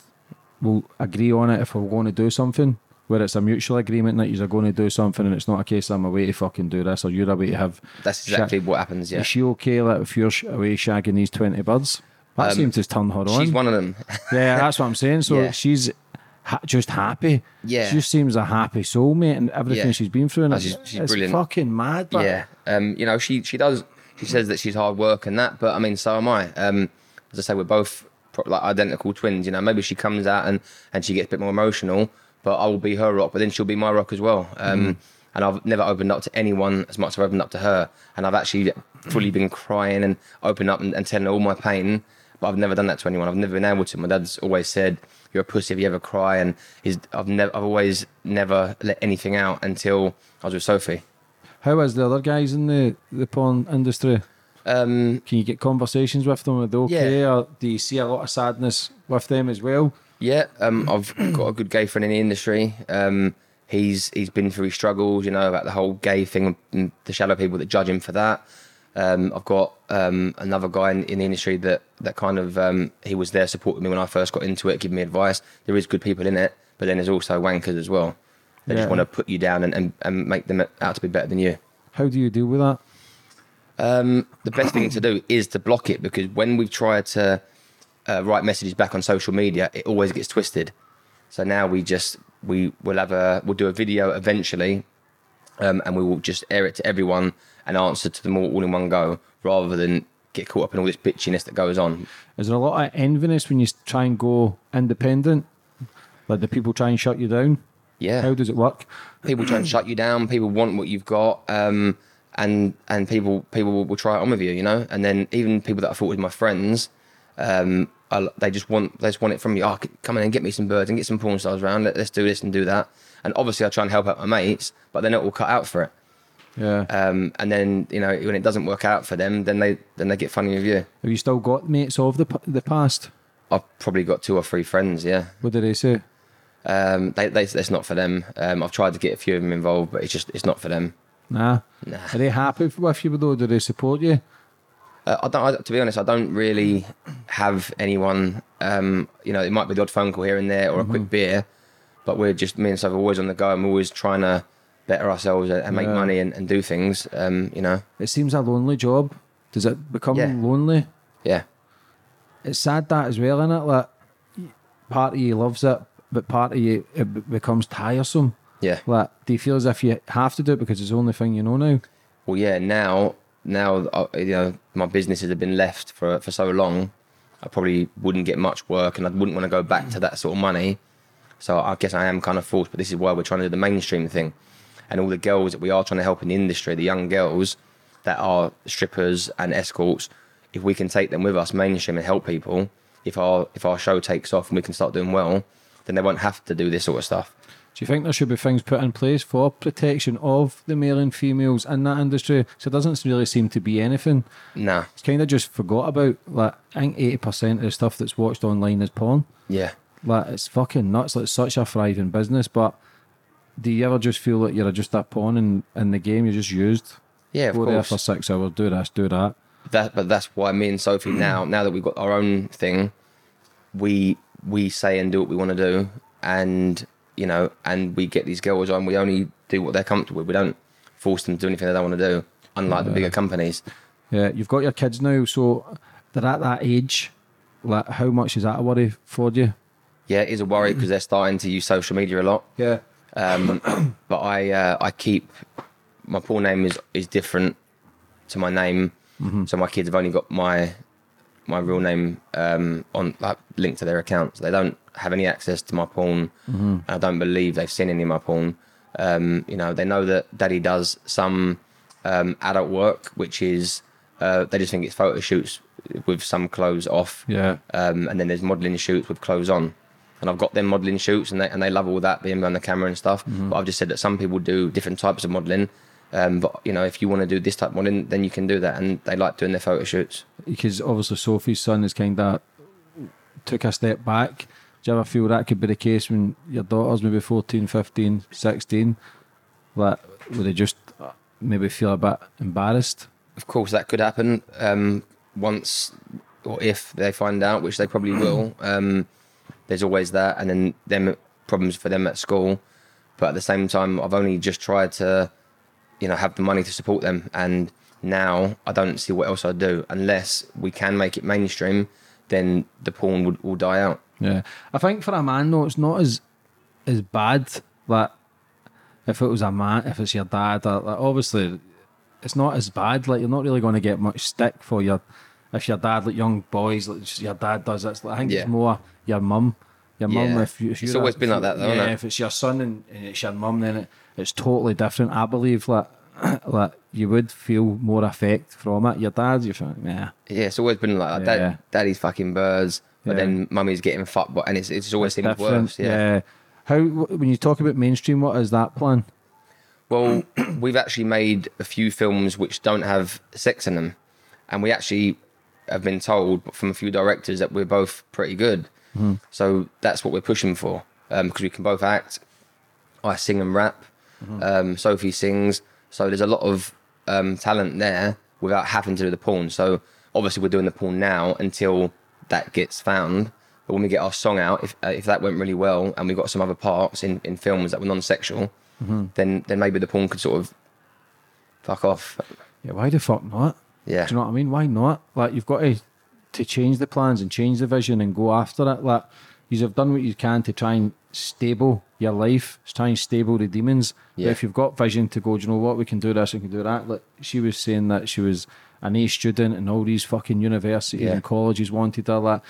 we'll agree on it if we're going to do something. Where it's a mutual agreement that you're going to do something, and it's not a case I'm away to fucking do this, or you're away to have. That's exactly what happens. Yeah, Is she okay like, if you're sh- away shagging these 20 birds? That seems to turn her on. Um, she's one of them. (laughs) yeah, that's what I'm saying. So Yeah. she's ha- just happy. Yeah. She just seems a happy soul, mate, and everything Yeah. she's been through. And Oh, it's, she's- she's it's brilliant. fucking mad. But yeah, um, you know, she she does. She says that she's hard work and that, but I mean, so am I. Um, as I say, we're both pro- like identical twins. You know, maybe she comes out and and she gets a bit more emotional, but I will be her rock, but then she'll be my rock as well. Um, And I've never opened up to anyone as much as I've opened up to her, and I've actually fully been crying and opened up and, and telling her all my pain. But I've never done that to anyone. I've never been able to. My dad's always said, "You're a pussy if you ever cry," and he's, I've never, I've always never let anything out until I was with Sophie. How is the other guys in the, the porn industry? Um, Can you get conversations with them? Are they okay? Or do you see a lot of sadness with them as well? Yeah, um, I've (clears throat) got a good gay friend in the industry. Um, he's he's been through his struggles, you know, about the whole gay thing and the shallow people that judge him for that. Um, I've got um, another guy in, in the industry that that kind of um, he was there supporting me when I first got into it, giving me advice. There is good people in it, but then there's also wankers as well. They Yeah. just want to put you down and, and, and make them out to be better than you. How do you deal with that? Um, the best thing to do is to block it because when we've tried to uh, write messages back on social media, it always gets twisted. So now we just we will have a we'll do a video eventually, um, and we will just air it to everyone and answer to them all, all in one go, rather than get caught up in all this bitchiness that goes on. Is there a lot of enviness when you try and go independent? Like the people try and shut you down? Yeah, How does it work? people try and shut you down. People want what you've got, um, and and people people will, will try it on with you, you know. And then even people that I thought were my friends, um, I, they just want they just want it from you. Oh, come in and get me some birds and get some porn stars around. Let, let's do this and do that. And obviously, I try and help out my mates, but they're not all cut out for it. Yeah. Um, and then you know when it doesn't work out for them, then they then they get funny with you. Have you still got mates of the the past? I've probably got two or three friends. Yeah, What did they say? um, they, they it's not for them. Um, I've tried to get a few of them involved, but it's just it's not for them. Nah. Nah. Are they happy with you though? Do they support you? Uh, I don't. I, to be honest, I don't really have anyone. Um, you know, it might be the odd phone call here and there or a quick beer, but we're just me and are always on the go. we're always trying to better ourselves and, and make Yeah. money and, and do things. Um, you know, It seems a lonely job. Does it become Yeah. lonely? yeah, It's sad that as well, isn't it? Like part of you loves it, but part of you it becomes tiresome. yeah. Like, do you feel as if you have to do it because it's the only thing you know now? Well, yeah. Now, now uh, you know, my businesses have been left for for so long. I probably wouldn't get much work, and I wouldn't want to go back to that sort of money. So I guess I am kind of forced. But this is why we're trying to do the mainstream thing, and all the girls that we are trying to help in the industry, the young girls that are strippers and escorts. If we can take them with us mainstream and help people, if our if our show takes off and we can start doing well, then they won't have to do this sort of stuff. Do you think there should be things put in place for protection of the male and females in that industry? So it doesn't really seem to be anything. Nah, It's kind of just forgot about. Like, I think 80% of the stuff that's watched online is porn. yeah. Like, it's fucking nuts. Like, it's such a thriving business. But do you ever just feel like you're just a pawn in, in the game? You're just used? Yeah, of Go there course. for six hours, do this, do that. that but that's why me and Sophie now (clears throat) now that we've got our own thing, we we say and do what we want to do, and you know, and we get these girls on. We only do what they're comfortable with. We don't force them to do anything they don't want to do. Unlike the bigger companies, Yeah, you've got your kids now, so they're at that age. Like, how much is that a worry for you? Yeah, it is a worry because they're starting to use social media a lot. Yeah. Um, (clears throat) but I uh, I keep my pool name is is different to my name, so my kids have only got my my real name um, on like linked to their accounts. They don't have any access to my porn. I don't believe they've seen any of my porn. Um, you know, they know that Daddy does some um, adult work, which is uh, they just think it's photo shoots with some clothes off. Yeah. Um, and then there's modelling shoots with clothes on. And I've got them modelling shoots, and they and they love all that being behind the camera and stuff. But I've just said that some people do different types of modelling. Um, but you know, if you want to do this type of modelling, then you can do that, and they like doing their photo shoots. Because obviously Sophie's son is kind of took a step back. Do you ever feel that could be the case when your daughter's maybe 14, 15, 16? That would they just maybe feel a bit embarrassed? Of course, that could happen um, once or if they find out, which they probably will. Um, there's always that, and then them problems for them at school. But at the same time, I've only just tried to, you know, have the money to support them, and now I don't see what else I'd do unless we can make it mainstream. Then the porn would will die out. Yeah, I think for a man though, it's not as as bad that if it was a man, if it's your dad, or, like, obviously it's not as bad. Like you're not really going to get much stick for your if your dad, like young boys, like your dad does it. I think Yeah. it's more your mum. Your mum, Yeah. if, you, if It's always a- been like that though, Yeah, isn't it? if it's your son and, and it's your mum, then it, it's totally different. I believe like (clears throat) like you would feel more effect from it. Your dad, you think, yeah, Yeah, it's always been like that. Yeah. Dad, daddy's fucking birds, but Yeah. then mummy's getting fucked, but and it's it's always seemed different. worse. Yeah. How when you talk about mainstream, what is that plan? Well, (clears throat) we've actually made a few films which don't have sex in them, and we actually have been told from a few directors that we're both pretty good. So that's what we're pushing for because we can both act. I sing and rap. Um, Sophie sings. So there's a lot of um, talent there without having to do the porn. So obviously we're doing the porn now until that gets found. But when we get our song out, if uh, if that went really well and we got some other parts in, in films that were non-sexual, then then maybe the porn could sort of fuck off. Yeah, why the fuck not? Yeah. Do you know what I mean? Why not? Like you've got to to change the plans and change the vision and go after it. Like you have done what you can to try and stable your life, try and stable the demons. But if you've got vision to go, do you know what? We can do this, we can do that. Like she was saying that she was an A student and all these fucking universities Yeah. and colleges wanted her. Like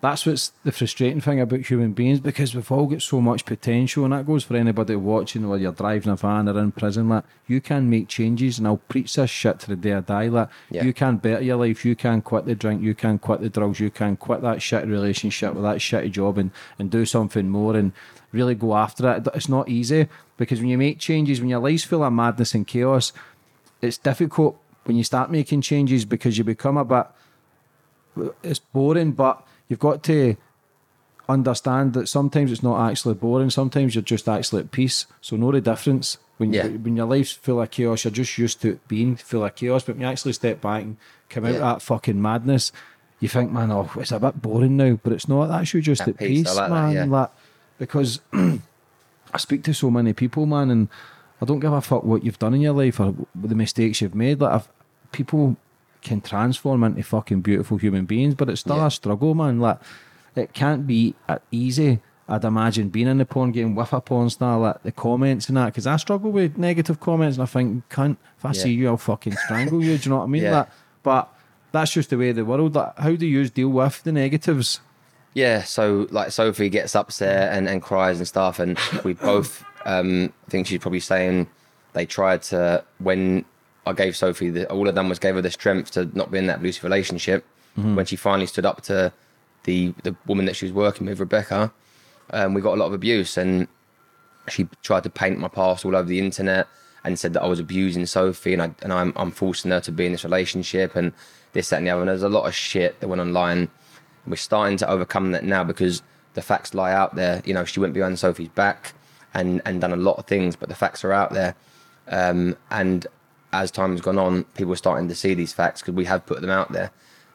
that's what's the frustrating thing about human beings because we've all got so much potential, and that goes for anybody watching, whether you're driving a van or in prison. Like you can make changes, and I'll preach this shit to the day I die. Like Yeah. you can better your life, you can quit the drink, you can quit the drugs, you can quit that shitty relationship with that shitty job, and and do something more and really go after it. It's not easy because when you make changes, when your life's full of madness and chaos, it's difficult when you start making changes because you become a bit it's boring, but you've got to understand that sometimes it's not actually boring. Sometimes you're just actually at peace. So know the difference. When Yeah. you, when your life's full of chaos, you're just used to it being full of chaos. But when you actually step back and come out of that fucking madness, you think, man, oh, it's a bit boring now. But it's not. That's you just At at peace, peace, like that, yeah. Like, because (clears throat) I speak to so many people, man, and I don't give a fuck what you've done in your life or the mistakes you've made. Like, if people can transform into fucking beautiful human beings, but it's still Yeah. a struggle, man. Like, it can't be easy. I'd imagine being in the porn game with a porn star, like the comments and that, because I struggle with negative comments, and I think, cunt, if I Yeah. see you, I'll fucking strangle you. Do you know what I mean? Yeah. Like, but that's just the way of the world. Like, how do you deal with the negatives? Yeah, so like Sophie gets upset and, and cries and stuff, and we both um, I think she's probably saying they tried to when I gave Sophie the all I done was gave her the strength to not be in that abusive relationship. When she finally stood up to the the woman that she was working with, Rebecca, um, we got a lot of abuse, and she tried to paint my past all over the internet and said that I was abusing Sophie and I and I'm I'm forcing her to be in this relationship and this that and the other. And there's a lot of shit that went online. We're starting to overcome that now because the facts lie out there. You know, she went behind Sophie's back and and done a lot of things, but the facts are out there. Um, and as time's gone on, people are starting to see these facts because we have put them out there.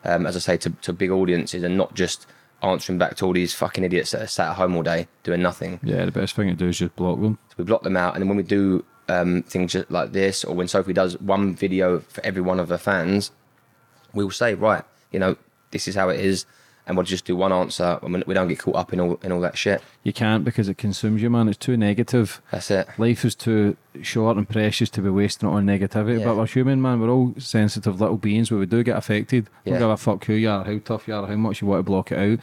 Um, as I say, to, to big audiences and not just answering back to all these fucking idiots that are sat at home all day doing nothing. Yeah, the best thing to do is just block them. So we block them out, and then when we do um, things just like this, or when Sophie does one video for every one of her fans, we will say, right, you know, this is how it is, and we'll just do one answer. Mean, we don't get caught up in all in all that shit. You can't because it consumes you, man. It's too negative. That's it. Life is too short and precious to be wasting it on negativity. Yeah. But we're human, man. We're all sensitive little beings where we do get affected. Don't give a fuck who you are, how tough you are, how much you want to block it out.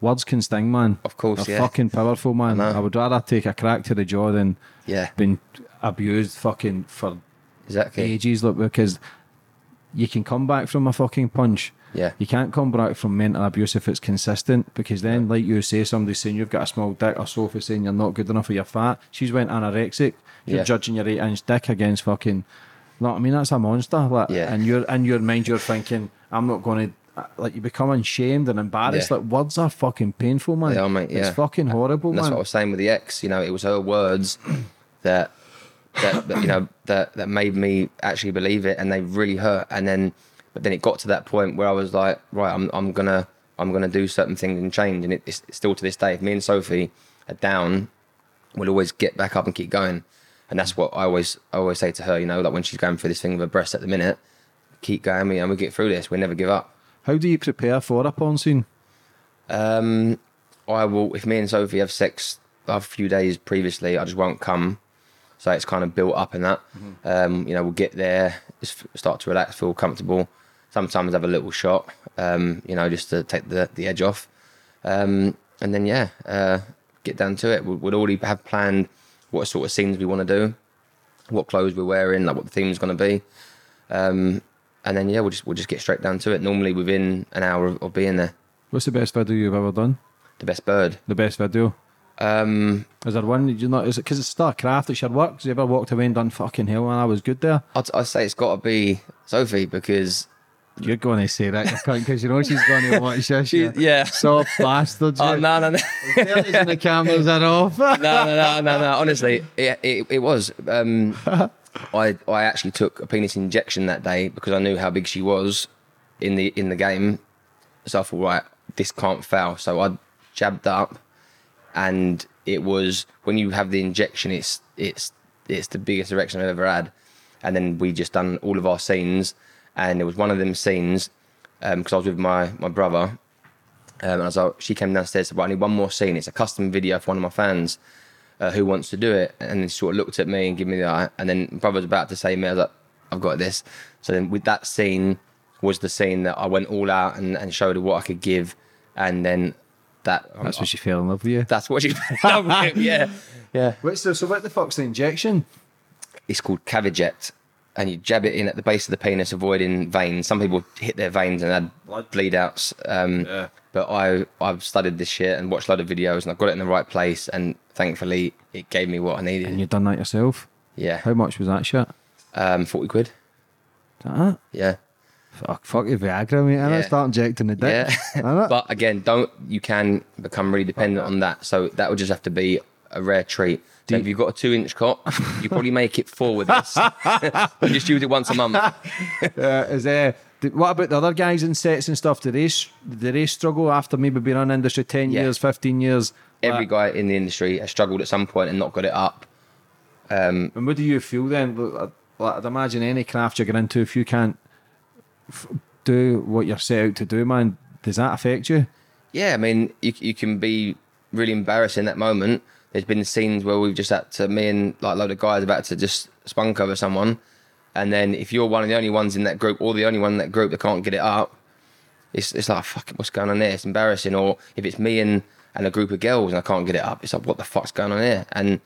Words can sting, man. Of course, They're yeah. fucking powerful, man. I I, would rather take a crack to the jaw than Yeah, been abused fucking for exactly. ages. Look, because you can come back from a fucking punch. Yeah. You can't come back from mental abuse if it's consistent because then, like you say, somebody's saying you've got a small dick or Sophie saying you're not good enough or you're fat. She's went anorexic. You're Yeah. judging your eight inch dick against fucking. No, I mean that's a monster. Like, Yeah. And you're in your mind, you're thinking, I'm not going to. Like you become ashamed and embarrassed. Yeah. Like words are fucking painful, man. They are, mate, yeah. It's fucking horrible, And that's man. what I was saying with the ex. You know, it was her words (clears throat) that that, that you know that that made me actually believe it, and they really hurt. And then, but then it got to that point where I was like, right, I'm I'm gonna I'm gonna do certain things and change. And it, it's still to this day, if me and Sophie are down, we'll always get back up and keep going. And that's what I always I always say to her. You know, like when she's going through this thing with her breast at the minute, keep going, me, and we get through this. We never give up. How do you prepare for a porn scene? Um, I will if me and Sophie have sex a few days previously, I just won't come. So it's kind of built up in that. Um, you know, we'll get there, just start to relax, feel comfortable. Sometimes have a little shot, um, you know, just to take the, the edge off. Um, and then yeah, uh, get down to it. We'd, already have planned what sort of scenes we want to do, what clothes we're wearing, like what the theme's going to be. Um, and then yeah, we'll just we'll just get straight down to it. Normally within an hour of, of being there. What's the best video you've ever done? The best bird. The best video? Um, Is there one you know? Is it because it's still a craft? It's your work. Has you ever walked away and done fucking hell? Man, I was good there. I'd, I'd say it's got to be Sophie because You're going to say that because you know she's going (laughs) to watch this. She- yeah. soft bastard. (laughs) oh you. no no no and the cameras are off. (laughs) no no no no no honestly it it, it was um I I actually took a penis injection that day because I knew how big she was in the in the game so I thought right this can't fail so I jabbed up and it was when you have the injection it's it's it's the biggest erection I've ever had and then we just done all of our scenes and it was one of them scenes because I was with my my brother um, and I was like, she came downstairs and said, right, I need one more scene. It's a custom video for one of my fans uh, who wants to do it. And then she sort of looked at me and gave me the eye. And then my brother was about to say me, I was like, I've got this. So then with that scene was the scene that I went all out and, and showed her what I could give. And then that, That's what she fell in love with you. that's what she, (laughs) fell in love with. yeah. Yeah. Wait, so, so what the fuck's the injection? It's called Caverject. And you jab it in at the base of the penis, avoiding veins. Some people hit their veins and had Blood. bleed outs. Um, Yeah. But I, I've studied this shit and watched a lot of videos and I've got it in the right place. And thankfully, it gave me what I needed. And you've done that yourself. yeah. How much was that shit? Um, 40 quid. that? Yeah. Fuck, fuck your Viagra, mate. And Yeah. I start injecting the dick. Yeah. (laughs) But again, don't, you can become really dependent on that. So that would just have to be a rare treat. If you've got a two inch cock, you probably make it four with this. (laughs) you just use it once a month. (laughs) uh, is uh, there? did- what about the other guys in sets and stuff? Do they do they struggle after maybe being on industry ten Yeah. years, fifteen years? Every Like, guy in the industry has struggled at some point and not got it up. Um, and what do you feel then? I'd imagine any craft you get into, if you can't f- do what you're set out to do, man, does that affect you? Yeah, I mean, you, you can be really embarrassed in that moment. There's been scenes where we've just had to, me and like a load of guys about to just spunk over someone. And then if you're one of the only ones in that group or the only one in that group that can't get it up, it's, it's like, fuck, what's going on there? It's embarrassing. Or if it's me and, and a group of girls and I can't get it up, it's like, what the fuck's going on here? And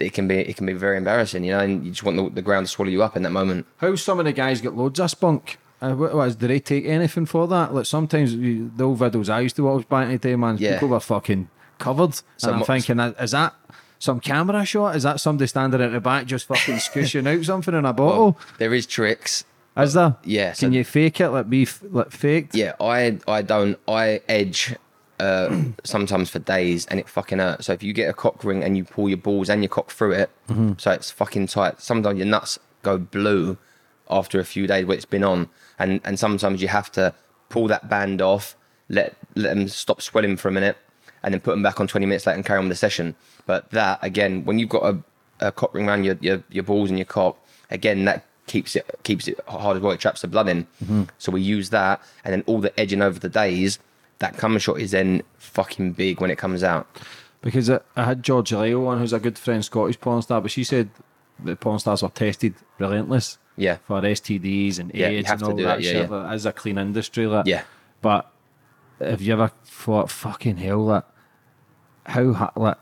it can be it can be very embarrassing, you know, and you just want the, the ground to swallow you up in that moment. How some of the guys get loads of spunk? Uh, what, what do they take anything for that? Like sometimes you, the old videos I used to watch back in the day, man, Yeah. people were fucking covered. So and I'm thinking, is that some camera shot? Is that somebody standing at the back just fucking squishing out something in a bottle? There is tricks. is there? yeah, Can so- you fake it? Like be f- like faked? Yeah, I I don't I edge uh, sometimes for days and it fucking hurts. So if you get a cock ring and you pull your balls and your cock through it, so it's fucking tight. Sometimes your nuts go blue after a few days where it's been on, and and sometimes you have to pull that band off, let let them stop swelling for a minute, and then put them back on 20 minutes later and carry on with the session. But that again, when you've got a, a cock ring around your, your your balls and your cock, again that keeps it keeps it hard as well. It traps the blood in. Mm-hmm. So we use that, and then all the edging over the days that cum shot is then fucking big when it comes out. Because I, I had Georgie Lyall on, who's a good friend, Scottish porn star, but she said the porn stars are tested relentless Yeah. for STDs and Yeah, AIDS and all that that, yeah, shit. yeah. Like, As a clean industry, like, Yeah. But have you ever thought, fucking hell, that how like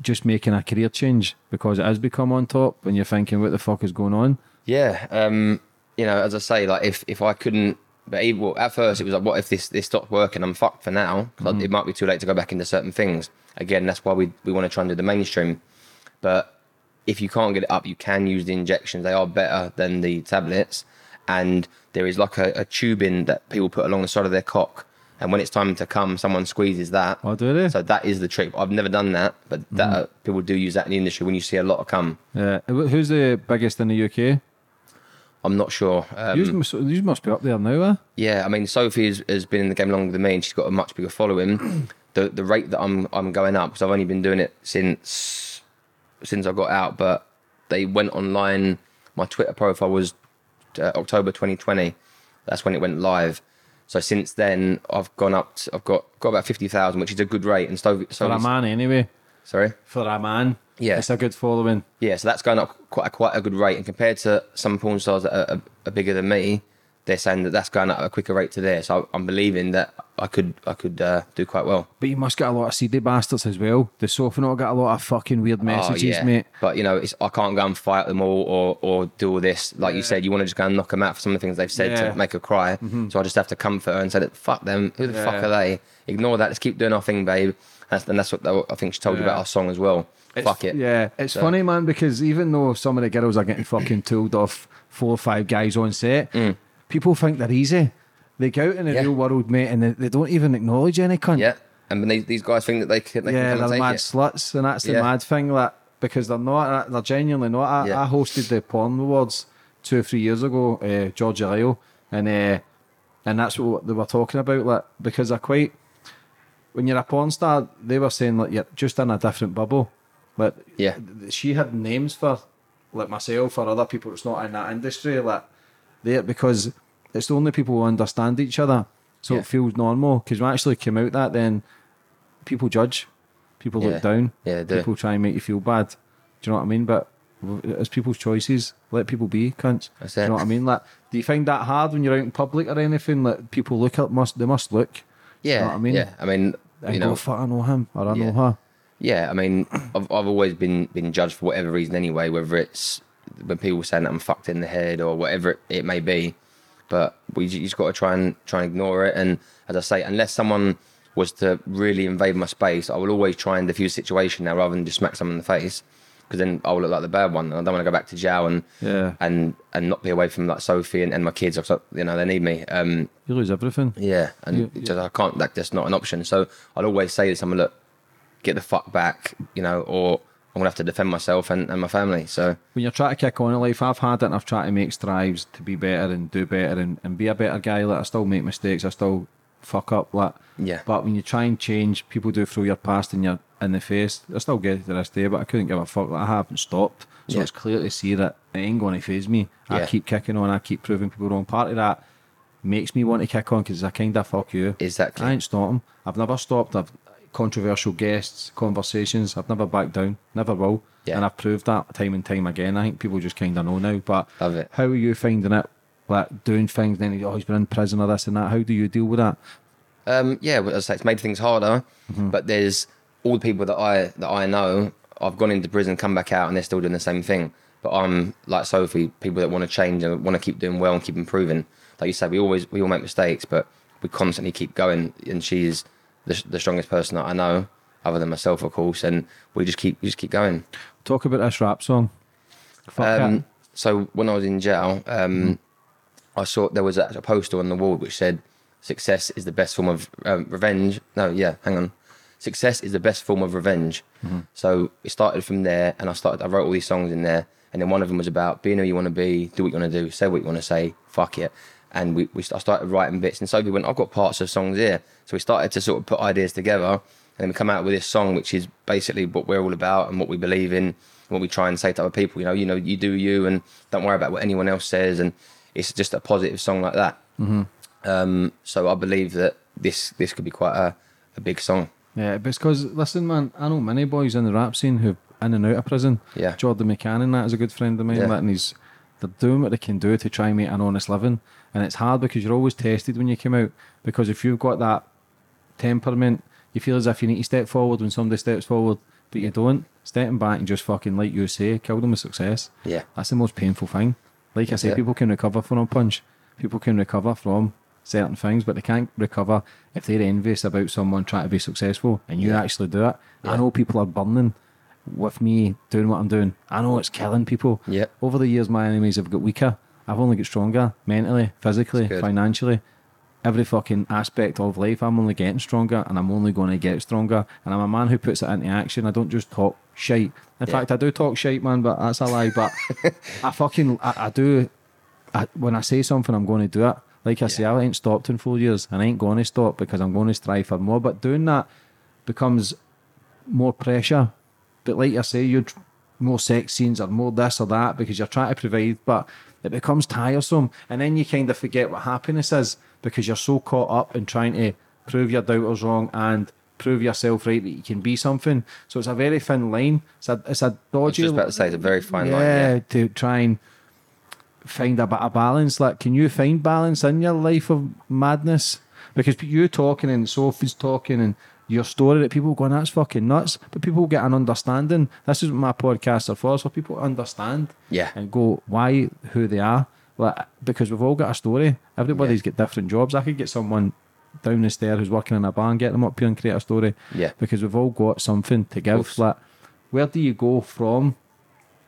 just making a career change because it has become on top and you're thinking, what the fuck is going on? Yeah, um, you know, as I say, like if if I couldn't, but even, well, at first it was like, what if this this stopped working? I'm fucked for now Mm. It might be too late to go back into certain things. Again, that's why we we want to try and do the mainstream. But if you can't get it up, you can use the injections. They are better than the tablets, and there is like a, a tubing that people put along the side of their cock. And when it's time to come, someone squeezes that. Oh, do they? So that is the trick. I've never done that, but that Mm. uh, people do use that in the industry when you see a lot of cum. Yeah. Wh- Who's the biggest in the UK? I'm not sure. Um, you, must, you must be up there now, eh? Yeah, I mean, Sophie has, has been in the game longer than me, and she's got a much bigger following. (clears throat) the the rate that I'm I'm going up because I've only been doing it since since I got out, but they went online. My Twitter profile was uh, October 2020. That's when it went live. So since then, I've gone up. To, I've got got about fifty thousand, which is a good rate. And Sophie, For a man, anyway. sorry, For a man. Yeah. It's a good following. yeah. So that's going up quite a, quite a good rate. And compared to some porn stars that are, are, are bigger than me, they're saying that that's going up at a quicker rate to there. So I'm believing that I could I could uh, do quite well. But you must get a lot of seedy bastards as well. The sofa not got a lot of fucking weird messages, Oh, mate. But you know, it's, I can't go and fight them all or or do all this. Like you said, you want to just go and knock them out for some of the things they've said Yeah. Mm-hmm. to make her cry. So I just have to comfort her and say that fuck them. Who the fuck are they? Ignore that. Let's keep doing our thing, babe. That's, and that's what I think she told you about our song as well. fuck it. Yeah, it's funny, man, because even though some of the girls are getting fucking tooled off four or five guys on set, people think they're easy. They go out in the. Yeah. real world, mate, and they, they don't even acknowledge any cunt. Yeah. And when these, these guys think that they can, they yeah, can come they're mad it. sluts, and that's the Yeah. mad thing. That because they're not, they're genuinely not. I, Yeah. I hosted the porn awards two or three years ago, uh, Georgie Lyall, and uh, and that's what they were talking about. Like because they're quite. When you're a porn star, they were saying like you're just in a different bubble. But Yeah. she had names for like myself or other people that's not in that industry, like they because it's the only people who understand each other. So Yeah. it feels normal. Because when I actually came out that then people judge, people Yeah. look down, Yeah, people try and make you feel bad. Do you know what I mean? But it's people's choices. Let people be cunts. That's do you know what I mean? Like, do you find that hard when you're out in public or anything? Like people look up, must they must look. Yeah. know what I mean? Yeah. I mean, And you go, know, fuck, I know him or I Yeah. know her. Yeah, I mean, (clears throat) I've I've always been been judged for whatever reason anyway, whether it's when people saying that I'm fucked in the head or whatever it, it may be. But we you just got to try and try and ignore it. And as I say, unless someone was to really invade my space, I will always try and diffuse the situation now rather than just smack someone in the face. Because then I will look like the bad one, and I don't want to go back to jail and Yeah. and and not be away from like Sophie and, and my kids. Because you know they need me. Um, You lose everything. yeah, and You- just, I can't. Like, that's not an option. So I'd always say to someone, "Look, get the fuck back," you know, or I'm gonna have to defend myself and, and my family. So when you're trying to kick on in life, I've had it and I've tried to make strives to be better and do better and, and be a better guy. Like I still make mistakes, I still fuck up. Like Yeah. But when you try and change, people do throw your past in your in the face. I still get it to this day, but I couldn't give a fuck. Like, I haven't stopped. So Yeah. it's clear to see that it ain't going to phase me. I Yeah. keep kicking on. I keep proving people wrong. Part of that makes me want to kick on because I kind of fuck you. Exactly. I ain't stopping. I've never stopped. I've controversial guests, conversations. I've never backed down. Never will. Yeah. And I've proved that time and time again. I think people just kind of know now. But Love it. how are you finding it? Like doing things, then oh, he's been in prison or this and that. How do you deal with that? um, yeah, well, as I say, it's made things harder. Mm-hmm. But there's all the people that I that I know. I've gone into prison, come back out, and they're still doing the same thing. But I'm like Sophie, people that want to change and want to keep doing well and keep improving. Like you said, we always we all make mistakes, but we constantly keep going. And she's the, the strongest person that I know, other than myself, of course. And we just keep we just keep going. Talk about this rap song. Fuck Um, so when I was in jail, um, I saw there was a, poster on the wall which said, "Success is the best form of um, revenge." No, yeah, hang on. Success is the best form of revenge. So it started from there, and I started. I wrote all these songs in there, and then one of them was about being who you want to be, do what you want to do, say what you want to say, fuck it. And we, we I started writing bits, and Sophie went, "I've got parts of songs here." So we started to sort of put ideas together, and then we come out with this song, which is basically what we're all about and what we believe in, what we try and say to other people. You know, you know, you do you, and don't worry about what anyone else says, and it's just a positive song like that. Mm-hmm. Um, so I believe that this this could be quite a, a big song. Yeah, but because listen, man, I know many boys in the rap scene who in and out of prison. Yeah. Jordan McCann, that is a good friend of mine. Yeah. Like, and he's they're doing what they can do to try and make an honest living, and it's hard because you're always tested when you come out. Because if you've got that temperament, you feel as if you need to step forward when somebody steps forward, but you don't. Stepping back and just fucking like you say, kill them with success. Yeah. That's the most painful thing. Like I say, Yeah. people can recover from a punch. People can recover from certain things, but they can't recover if they're envious about someone trying to be successful and you Yeah. actually do it. I know people are burning with me doing what I'm doing. I know it's killing people. Yeah. Over the years, my enemies have got weaker. I've only got stronger mentally, physically, financially. Every fucking aspect of life, I'm only getting stronger and I'm only going to get stronger. And I'm a man who puts it into action. I don't just talk shite. In Yeah. fact, I do talk shite, man, but that's a lie. But (laughs) I fucking, I, I do, I, when I say something, I'm going to do it. Like I say, I ain't stopped in four years and I ain't going to stop because I'm going to strive for more. But doing that becomes more pressure. But like I say, you're more sex scenes or more this or that because you're trying to provide, but it becomes tiresome. And then you kind of forget what happiness is because you're so caught up in trying to prove your doubters wrong and prove yourself right that you can be something. So it's a very thin line. It's a, it's a I was dodgy just about to say it's a very fine line. yeah, Yeah. to try and find a bit of balance. Like, can you find balance in your life of madness? Because you talking and Sophie's talking and your story that people going, that's fucking nuts. But people get an understanding. This is what my podcasts are for, so people understand Yeah. and go why, who they are. Like, because we've all got a story. Everybody's got different jobs. I could get someone down the stair who's working in a bar and get them up here and create a story. Yeah. Because we've all got something to give. Like, where do you go from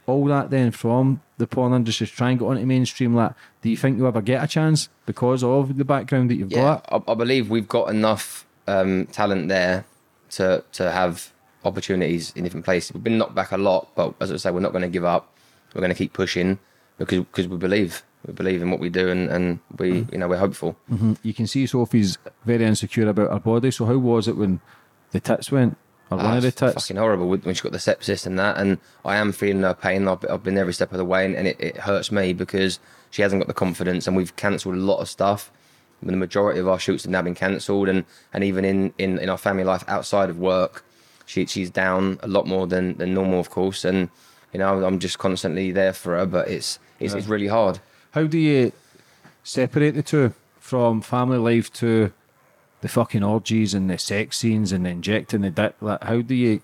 all that then from the porn industry trying to try and get onto mainstream? Like, do you think you ever get a chance because of the background that you've Yeah, got? I, I believe we've got enough um, talent there to to have opportunities in different places. We've been knocked back a lot, but as I say, we're not going to give up. We're going to keep pushing because because we believe we believe in what we do and and we you know we're hopeful. Mhm. You can see Sophie's very insecure about her body. So how was it when the tits went? Or one Ah, of the it's tits? fucking horrible when she got the sepsis and that. And I am feeling her pain. I've, I've been every step of the way, and, and it, it hurts me because she hasn't got the confidence. And we've cancelled a lot of stuff. The majority of our shoots have now been cancelled, and and even in, in, in our family life outside of work, she she's down a lot more than, than normal, of course. And you know, I'm just constantly there for her, but it's it's, it's really hard. How do you separate the two from family life to the fucking orgies and the sex scenes and the injecting the dick? Like, how do you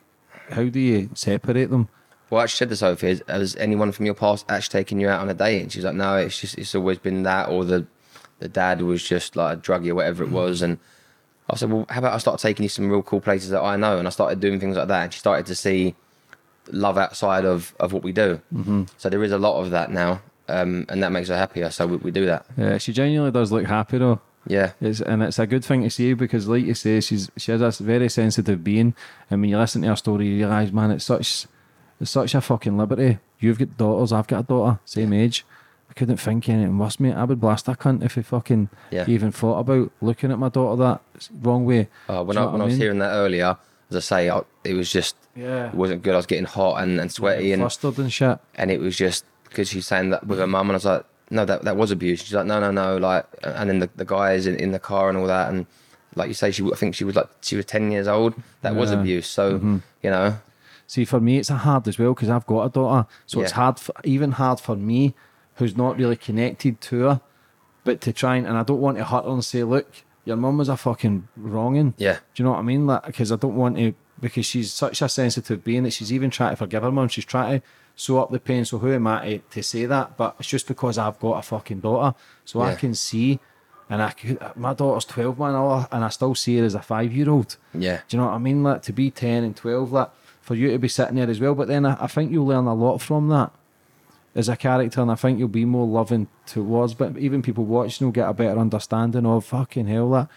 how do you separate them? Well, I actually said to Sophie, has, has anyone from your past actually taken you out on a date? And she's like, no, it's just it's always been that, or the the dad was just like a druggie or whatever it was. And I said, well, how about I start taking you some real cool places that I know? And I started doing things like that, and she started to see love outside of of what we do. Mm-hmm. So there is a lot of that now, um, and that makes her happier. So we, we do that. Yeah, she genuinely does look happy though. Yeah, It's, and it's a good thing to see because, like you say, she's she has a very sensitive being, and when you listen to her story, you realise, man, it's such it's such a fucking liberty. You've got daughters, I've got a daughter, same age. I couldn't think anything worse, mate. I would blast a cunt if he fucking Yeah. even thought about looking at my daughter that wrong way. uh, when I when what I was mean? hearing that earlier, as I say, I, it was just Yeah. it wasn't good. I was getting hot and, and sweaty, and flustered and shit. and it was just because she's saying that with her mum, and I was like, no, that that was abuse. She's like, no, no, no, like, and then the, the guys in, in the car and all that, and like you say, she I think she was like she was ten years old. That was Yeah. Mm-hmm. abuse. So you know, See, for me, it's a hard as well because I've got a daughter, so it's Yeah. hard, for, even hard for me, who's not really connected to her, but to try and, and I don't want to hurt her and say, look, your mum was a fucking wronging. Yeah. Do you know what I mean? Like, because I don't want to, because she's such a sensitive being that she's even trying to forgive her mum. She's trying to sew up the pain. So who am I to, to say that? But it's just because I've got a fucking daughter, so I can see. And I could, my daughter's 12, man, and I still see her as a five year old. yeah, Do you know what I mean? Like to be ten and twelve, like for you to be sitting there as well. But then I, I think you'll learn a lot from that as a character, and I think you'll be more loving towards. But even people watching will get a better understanding of fucking hell that.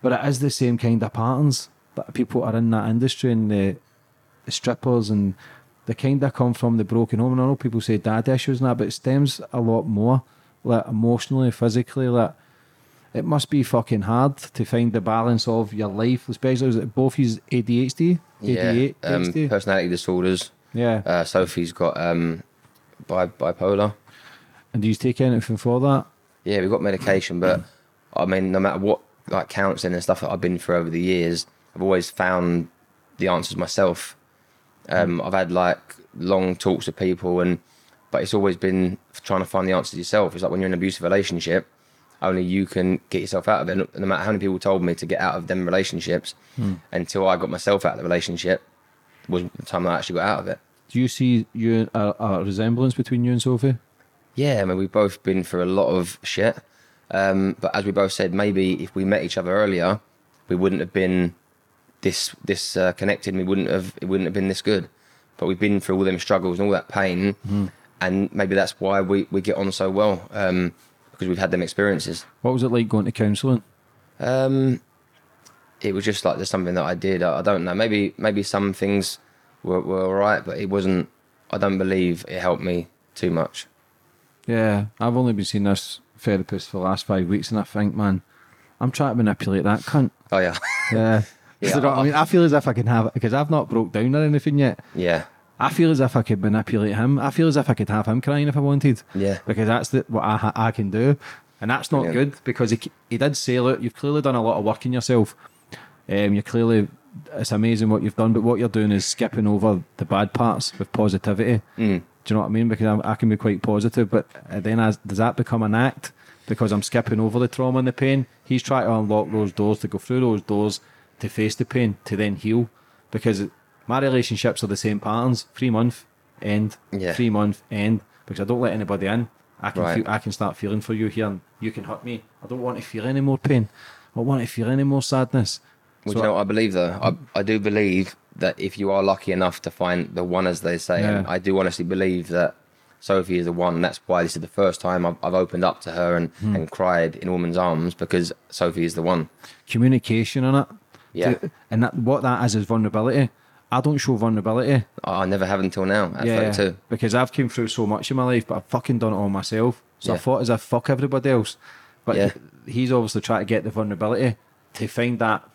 But it is the same kind of patterns that people are in that industry and the, the strippers and the kind that come from the broken home. And I know people say dad issues and that, but it stems a lot more, like emotionally, physically, like it must be fucking hard to find the balance of your life, especially both his ADHD, yeah. ADHD, Um, personality disorders. yeah. Uh, Sophie's got um, bi- bipolar. and do you take anything for that? Yeah, we've got medication, but I mean, no matter what like counselling and stuff that I've been through over the years, I've always found the answers myself. Um, I've had like long talks with people, and but it's always been trying to find the answers yourself. It's like when you're in an abusive relationship, only you can get yourself out of it. No- matter how many people told me to get out of them relationships, until I got myself out of the relationship, was the time I actually got out of it. Do you see you a, a resemblance between you and Sophie? Yeah, I mean, we've both been through a lot of shit. Um, but as we both said, maybe if we met each other earlier, we wouldn't have been this this uh, connected. We wouldn't have it wouldn't have been this good. But we've been through all them struggles and all that pain, and maybe that's why we, we get on so well um, because we've had them experiences. What was it like going to counselling? Um, it was just like there's something that I did. I, I don't know. Maybe maybe some things were, were all right, but it wasn't. I don't believe it helped me too much. Yeah, I've only been seeing this therapist for the last five weeks, and I think, man, I'm trying to manipulate that cunt. Oh yeah, Yeah. (laughs) Yeah, what I mean, I feel as if I can have it because I've not broke down or anything yet. yeah, I feel as if I could manipulate him. I feel as if I could have him crying if I wanted. Yeah. Because that's the, what I, I can do. And that's not Yeah. good because he, he did say, look, you've clearly done a lot of work in yourself. Um, you're clearly, it's amazing what you've done, but what you're doing is skipping over the bad parts with positivity. Mm. Do you know what I mean? Because I'm, I can be quite positive, but then as, does that become an act? Because I'm skipping over the trauma and the pain. He's trying to unlock those doors to go through those doors to face the pain to then heal. Because my relationships are the same patterns: three month end, Yeah. three month end. Because I don't let anybody in. I can Right. feel, I can start feeling for you here, and you can hurt me. I don't want to feel any more pain. I don't want to feel any more sadness. Well, So you know what I believe though? I, I do believe that if you are lucky enough to find the one, as they say, and I do honestly believe that Sophie is the one. That's why this is the first time I've, I've opened up to her and, Hmm. and cried in a woman's arms because Sophie is the one. communication in it. Yeah. To- and that, what that is is vulnerability. I don't show vulnerability. I I never have until now at 32. Because I've came through so much in my life, but I've fucking done it all myself. So I thought as I fuck everybody else. But Yeah. he's obviously trying to get the vulnerability to find that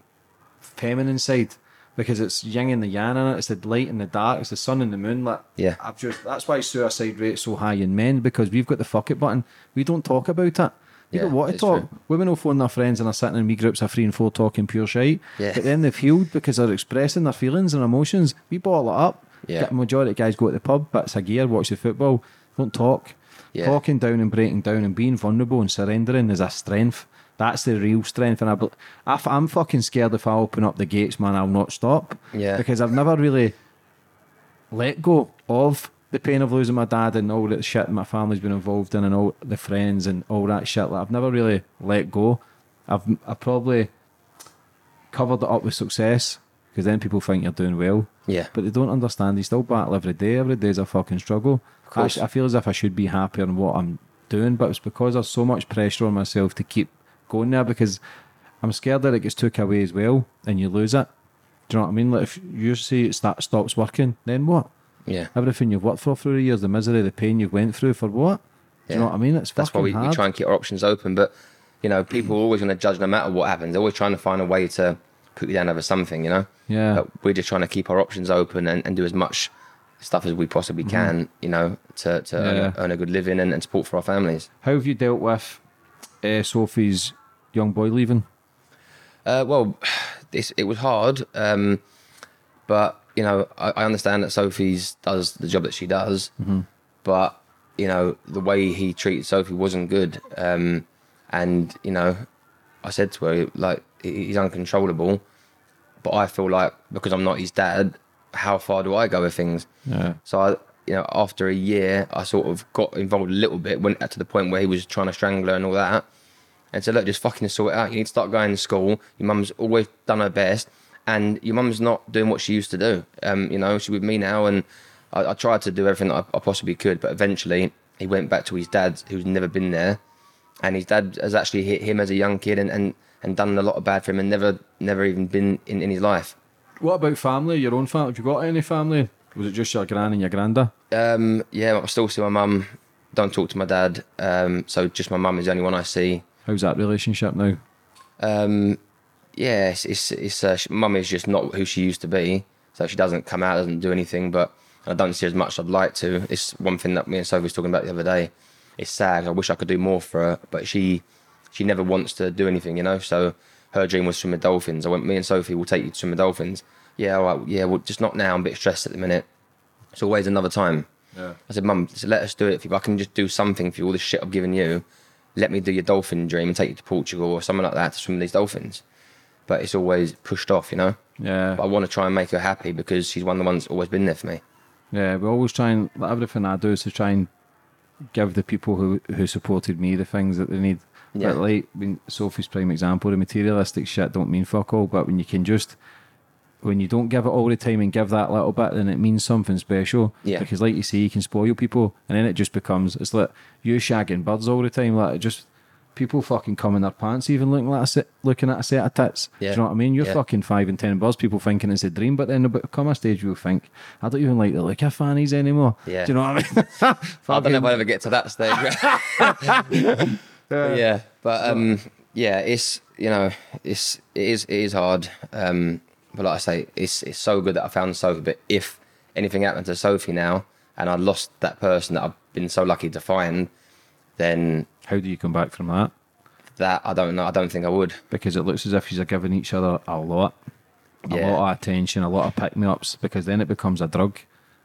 feminine side. Because it's yin and the yang in it, it's the light and the dark, it's the sun and the moon. Like, Yeah. I've just that's why suicide rate's so high in men because we've got the fuck it button. We don't talk about it. Yeah, want to it's talk. true. Women will phone their friends and are sitting in wee groups of three and four talking pure shite. Yeah. But then they've healed because they're expressing their feelings and emotions. We bottle it up. Yeah. Get- majority of guys go to the pub, bits of gear, watch the football, don't talk. Yeah. Talking down and breaking down and being vulnerable and surrendering is a strength. That's the real strength. And I, I, I'm fucking scared if I open up the gates, man, I'll not stop. Yeah. Because I've never really let go of the pain of losing my dad and all the shit my family's been involved in and all the friends and all that shit. Like I've never really let go. I've I've probably covered it up with success because then people think you're doing well. Yeah. But they don't understand. You still battle every day. Every day's a fucking struggle. I, I feel as if I should be happier in what I'm doing, but it's because there's so much pressure on myself to keep going there because I'm scared that it gets took away as well and you lose it. Do you know what I mean? Like if you see it start, stops working, then what? Yeah. Everything you've worked for through the years, the misery, the pain you've went through for what? Do you know what I mean? It's That's why we, we try and keep our options open. But, you know, people are always going to judge no matter what happens. They're always trying to find a way to put you down over something, you know? Yeah. But we're just trying to keep our options open and, and do as much stuff as we possibly can, you know, to, to earn, Mm-hmm. Yeah. a, earn a good living and, and support for our families. How have you dealt with uh, Sophie's young boy leaving? Uh, well, (sighs) this, it was hard, um, but you know, I, I understand that Sophie's does the job that she does, but you know, the way he treated Sophie wasn't good, um, and you know, I said to her like he's uncontrollable, but I feel like because I'm not his dad, how far do I go with things? Yeah. So I, you know, after a year, I sort of got involved a little bit. Went to the point where he was trying to strangle her and all that, and said, "Look, just fucking sort it out. You need to start going to school. Your mum's always done her best, and your mum's not doing what she used to do. Um, you know, she's with me now, and I, I tried to do everything that I, I possibly could, but eventually he went back to his dad, who's never been there, and his dad has actually hit him as a young kid and and, and done a lot of bad for him, and never never even been in, in his life. What about family? Your own family? Have you got any family? Was it just your gran and your granda? Um, yeah, I still see my mum. Don't talk to my dad. Um, so just my mum is the only one I see. How's that relationship now? Um, yeah, it's it's, it's uh, sh- mum is just not who she used to be. So she doesn't come out, doesn't do anything. But I don't see as much as I'd like to. It's one thing that me and Sophie was talking about the other day. It's sad. I wish I could do more for her, but she she never wants to do anything, you know. So her dream was swim with dolphins. I went, me and Sophie will take you to swim with dolphins. Yeah, all right, yeah, well, just not now. I'm a bit stressed at the minute. It's always another time. Yeah. I said, Mum, just let us do it. If I can just do something for you, all this shit I've given you, let me do your dolphin dream and take you to Portugal or something like that to swim with these dolphins. But it's always pushed off, you know. Yeah. But I want to try and make her happy because she's one of the ones that's always been there for me. Yeah, we always try and everything I do is to try and give the people who who supported me the things that they need. Yeah. But like when Sophie's prime example, the materialistic shit don't mean fuck all. But when you can just when you don't give it all the time and give that little bit, then it means something special. Yeah. Because like you say, you can spoil people, and then it just becomes it's like you shagging birds all the time. Like it just people fucking come in their pants, even looking like a set, looking at a set of tits. Do you know what I mean? You're Yeah. fucking five and ten birds. People thinking it's a dream, but then there'll come a stage you'll think I don't even like the look of fannies anymore. Yeah. Do you know what I mean? (laughs) I don't know if I'll ever get to that stage. (laughs) But yeah, but um, yeah, it's you know, it's it is it is hard. Um, but like I say, it's it's so good that I found Sophie. But if anything happened to Sophie now, and I lost that person that I've been so lucky to find, then How do you come back from that? that I don't know. I don't think I would. Because it looks as if you're giving each other a lot, a Yeah. lot of attention, a lot of pick me ups. Because then it becomes a drug.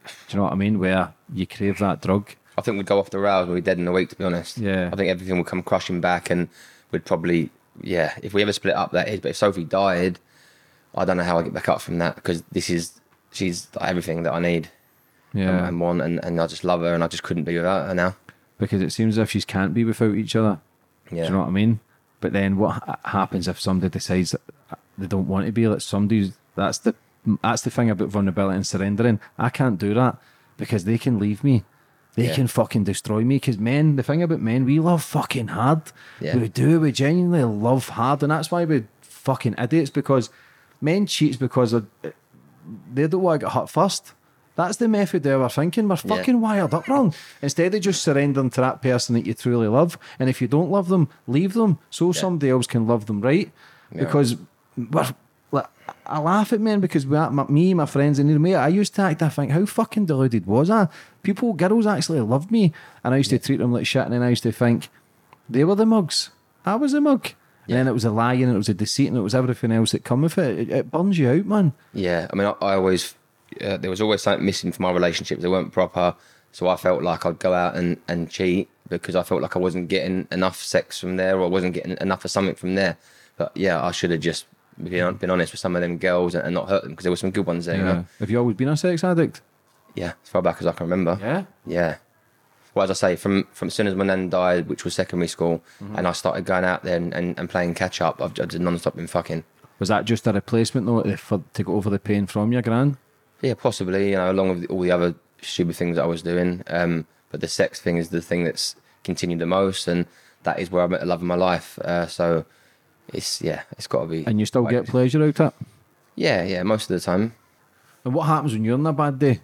Do you know what I mean? Where you crave that drug. I think we'd go off the rails. We'd be dead in a week, to be honest. Yeah. I think everything would come crashing back, and we'd probably, yeah, if we ever split up, that is. But if Sophie died, I don't know how I get back up from that because this is she's everything that I need Yeah. and, and want, and, and I just love her, and I just couldn't be without her now. Because it seems as if you can't be without each other. Yeah. Do you know what I mean? But then what happens if somebody decides that uh, they don't want to be like somebody's? That's the that's the thing about vulnerability and surrendering. I can't do that because they can leave me. They Yeah. can fucking destroy me. Because men, the thing about men, we love fucking hard. Yeah. We do. We genuinely love hard, and that's why we're fucking idiots. Because men cheats because uh, they don't want to get hurt first. That's the method of our thinking. We're Yeah. fucking wired up wrong. Instead of just surrendering to that person that you truly love, and if you don't love them, leave them so somebody else can love them right. Because we're, like, I laugh at men because we, my, me, my friends, and me, I used to act. I think, how fucking deluded was I? People, girls actually loved me, and I used to treat them like shit, and then I used to think they were the mugs. I was the mug. And then it was a lying, and it was a deceit, and it was everything else that come with it. It, it burns you out, man. Yeah, I mean, I, I always uh, there was always something missing from my relationships. They weren't proper, so I felt like I'd go out and, and cheat because I felt like I wasn't getting enough sex from there, or I wasn't getting enough of something from there. But yeah, I should have just been, been honest with some of them girls and, and not hurt them because there were some good ones there. You know? Have you always been a sex addict? Yeah, as far back as I can remember. Yeah. Yeah. Well, as I say, from from as soon as my nan died, which was secondary school, Mm-hmm. and I started going out there and, and, and playing catch up, I've, I've just non-stop been fucking. Was that just a replacement though for, to get over the pain from your gran? Yeah, possibly, you know, along with all the other stupid things that I was doing. Um, but the sex thing is the thing that's continued the most, and that is where I met the love of my life. Uh, so it's, yeah, it's got to be. And you still quite- get pleasure out of it? Yeah, yeah, most of the time. And what happens when you're on a bad day?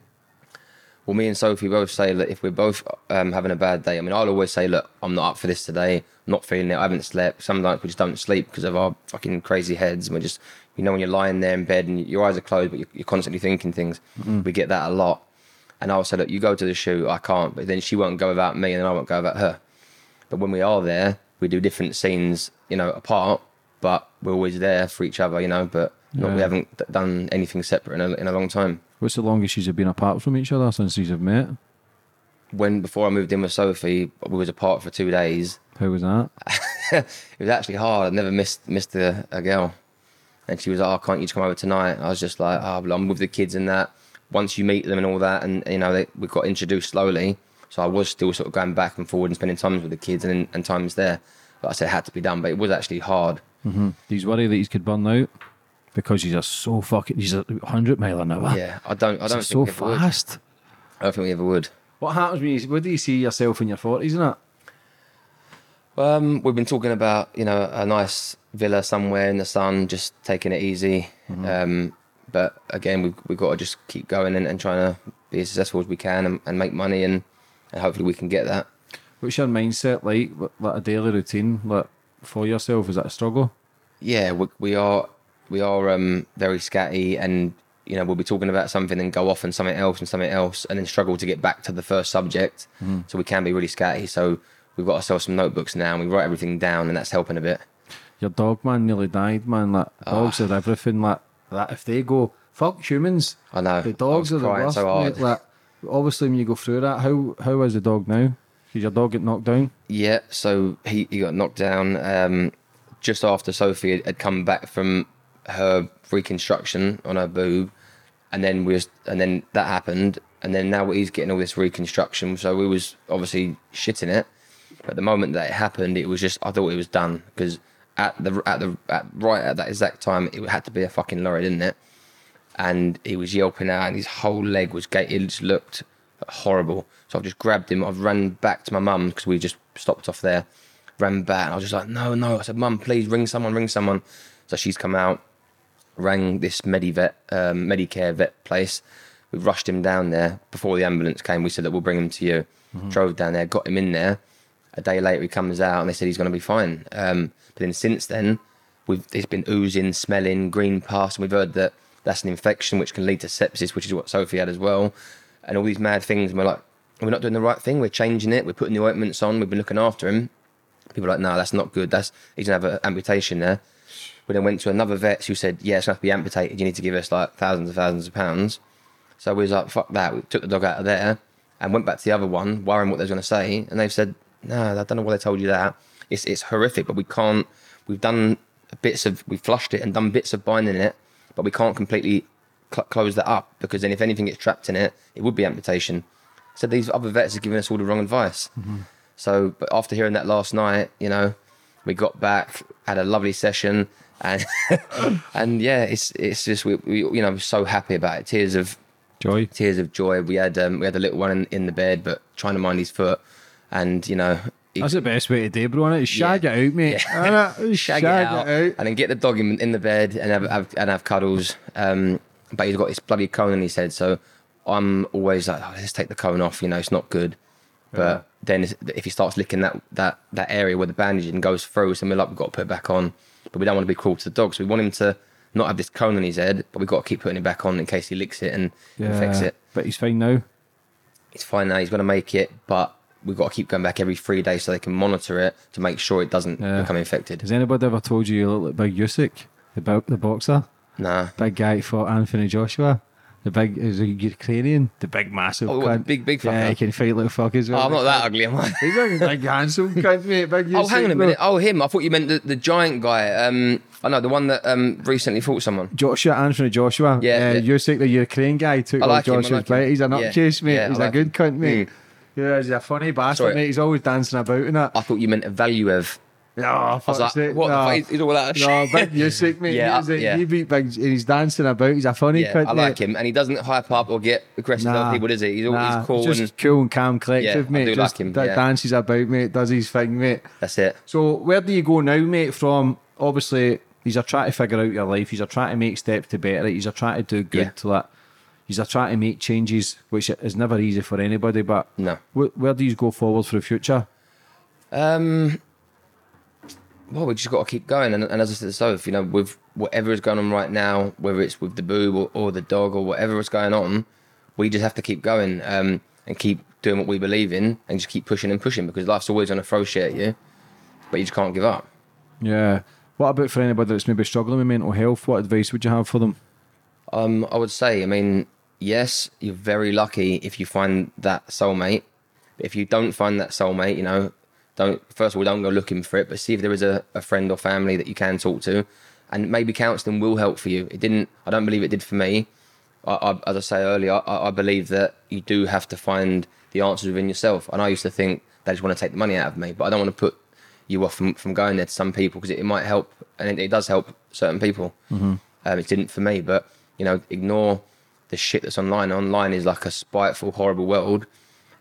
Well, me and Sophie both say that if we're both um, having a bad day, I mean, I'll always say, look, I'm not up for this today. I'm not feeling it. I haven't slept. Sometimes we just don't sleep because of our fucking crazy heads. And we're just, you know, when you're lying there in bed and your eyes are closed, but you're, you're constantly thinking things. Mm-hmm. We get that a lot. And I'll say, look, you go to the shoot. I can't. But then she won't go without me and then I won't go without her. But when we are there, we do different scenes, you know, apart, but we're always there for each other, you know, but not, we haven't d- done anything separate in a, in a long time. What's the longest you've been apart from each other since you've met? when before I moved in with Sophie, we was apart for two days. Who was that? (laughs) it was actually hard. I never missed missed a, a girl, and she was like, "Oh, can't you just come over tonight?" I was just like, "Oh, but I'm with the kids and that." Once you meet them and all that, and you know, they, we got introduced slowly. So I was still sort of going back and forward and spending times with the kids and and times there. But I said it had to be done, but it was actually hard. Mm-hmm. Do you worry that he's could burn out? Because he's just so fucking, he's a 100 mile an hour. Yeah, I don't. I don't It's think so we ever would. fast. I don't think we ever would. What happens when you, where do you see yourself in your 40s, isn't it? Um, we've been talking about you know a nice villa somewhere in the sun, just taking it easy. Um, but again, we've we've got to just keep going and, and trying to be as successful as we can and, and make money and, and hopefully we can get that. What's your mindset like, like a daily routine, like for yourself? Is that a struggle? Yeah, we, we are we are um, very scatty and you know we'll be talking about something and go off and something else and something else and then struggle to get back to the first subject. So we can be really scatty. So we've got ourselves some notebooks now, and we write everything down, and that's helping a bit. Your dog man nearly died, man. Like dogs Ah. are everything. Like that, if they go, fuck humans. I know. The dogs are the worst. so mate. Like, obviously, when you go through that, how how is the dog now? Did your dog get knocked down? Yeah, so he, he got knocked down um, just after Sophie had, had come back from her reconstruction on her boob, and then we was, and then that happened, and then now he's getting all this reconstruction. So we was obviously shitting it. But the moment that it happened, it was just I thought it was done because at the at the at, right at that exact time, it had to be a fucking lorry, didn't it? and he was yelping out, and his whole leg was ga- it just looked horrible. So I've just grabbed him. I've run back to my mum because we just stopped off there. Ran back, and I was just like, "No, no!" I said, "Mum, please ring someone, ring someone." So she's come out, rang this Medivet, um, Medicare vet place. We rushed him down there before the ambulance came. We said that we'll bring him to you. Drove down there, got him in there. A day later, he comes out, and they said he's going to be fine. Um, but then since then, we've it's been oozing, smelling, green pus, and we've heard that that's an infection which can lead to sepsis, which is what Sophie had as well, and all these mad things. And we're like, we're not doing the right thing. We're changing it. We're putting the ointments on. We've been looking after him. People are like, no, that's not good. That's he's gonna have an amputation there. We then went to another vet who said, yeah, it's gonna have to be amputated. You need to give us like thousands and thousands of pounds. So we was like, fuck that. We took the dog out of there and went back to the other one, worrying what they was going to say. And they've said, no, I don't know why they told you that. It's, it's horrific, but we can't, we've done bits of, we've flushed it and done bits of binding in it, but we can't completely cl- close that up because then if anything gets trapped in it, it would be amputation. So these other vets are giving us all the wrong advice. So, but after hearing that last night, you know, we got back, had a lovely session, and (laughs) and yeah, it's it's just we, we you know I'm so happy about it. Tears of Joy. tears of joy. We had um, we had a little one in, in the bed, but trying to mind his foot, and you know, he, That's the best way to do, bro. Innit? (laughs) Shag it out, mate. Innit? shag, it out, and then get the dog in, in the bed and have, have and have cuddles. Um, but he's got this bloody cone in his head, so I'm always like, oh, let's take the cone off. You know, it's not good. But then if he starts licking that that that area where the bandage and goes through, so we're like, we've got to put it back on. But we don't want to be cruel to the dog, so we want him to not have this cone on his head, but we've got to keep putting it back on in case he licks it and infects it. But he's fine now. It's fine now. He's going to make it, but we've got to keep going back every three days so they can monitor it to make sure it doesn't Yeah. become infected. Has anybody ever told you you look like Big Usyk, the, bo- the boxer? Nah. Big guy for Anthony Joshua. The big is a Ukrainian, the big massive Oh, what, the cunt. big- big Yeah, he can fight like fuck as well. Oh, I'm not that ugly, am I? (laughs) He's like a big handsome cunt, mate. Big Oh, hang on a minute. Oh, him. I thought you meant the, the giant guy. Um, I know the one that um recently fought someone. Joshua, Anthony Joshua. Yeah, uh, yeah. Usyk, the Ukraine guy, took I like Joshua's him. bite. He's a Yeah, mate. yeah, he's like a good him. cunt, mate. Yeah, he's a funny bastard, Sorry. mate. He's always dancing about in it. I thought you meant Evaluev. No, I was like, sake, what? the fuck? He's, he's all that shit. No, big Usyk, mate. Yeah, he's a, yeah. He beat big, and he's dancing about. He's a funny Yeah, cunt, I like mate. him, and he doesn't hype up or get aggressive with other people, does he? He's, all, nah, he's cool, just and cool and calm, collective, Yeah, I do just like him, that yeah. dances about, mate. Does his thing, mate. that's it. So where do you go now, mate? From obviously, you're trying to figure out your life. You're trying to make steps to better it. You're trying to do good Yeah. to that. You're trying to make changes, which is never easy for anybody. But No. wh- where do you go forward for the future? Um, well, we just got to keep going, and, and as I said so if you know, with whatever is going on right now, whether it's with the boob or, or the dog or whatever is going on, we just have to keep going um, and keep doing what we believe in, and just keep pushing and pushing because life's always going to throw shit at you, but you just can't give up. Yeah. What about for anybody that's maybe struggling with mental health? What advice would you have for them? Um, I would say, I mean, yes, you're very lucky if you find that soulmate. But if you don't find that soulmate, you know, don't first of all don't go looking for it, but see if there is a, a friend or family that you can talk to, and maybe counselling will help for you. It didn't. I don't believe it did for me. I, I, as I say earlier, I, I believe that you do have to find the answers within yourself. And I used to think they just want to take the money out of me, but I don't want to put you off from, from going there to some people because it, it might help, and it, it does help certain people. Um, it didn't for me, but you know, ignore the shit that's online. Online is like a spiteful, horrible world.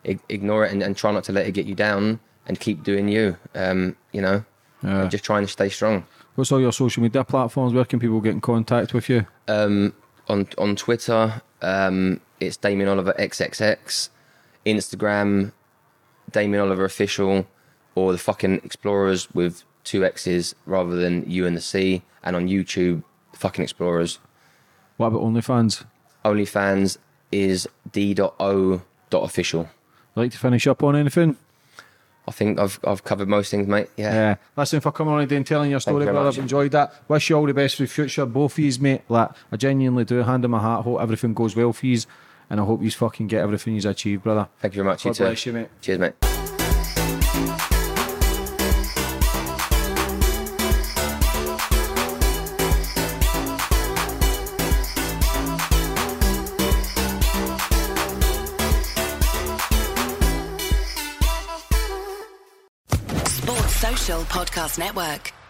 I, ignore it and, and try not to let it get you down, and keep doing you. Um, you know, Yeah. just trying to stay strong. What's all your social media platforms? Where can people get in contact with you? Um, on on Twitter, um, it's Damien Oliver XXX. Instagram, Damien Oliver official, or the fucking Explorers with two X's rather than U and the C. And on YouTube, fucking Explorers. What about OnlyFans? OnlyFans is D.O.official. Like to finish up on anything? I think I've I've covered most things, mate. Yeah. Yeah. Listen, for coming on today and telling your story, brother. I've enjoyed that. Wish you all the best for the future, both of yous, mate. Like, I genuinely do. Hand on my heart. Hope everything goes well for yous. And I hope you fucking get everything you've achieved, brother. Thank you very much. God you too. bless you, mate. Cheers, mate. Podcast Network.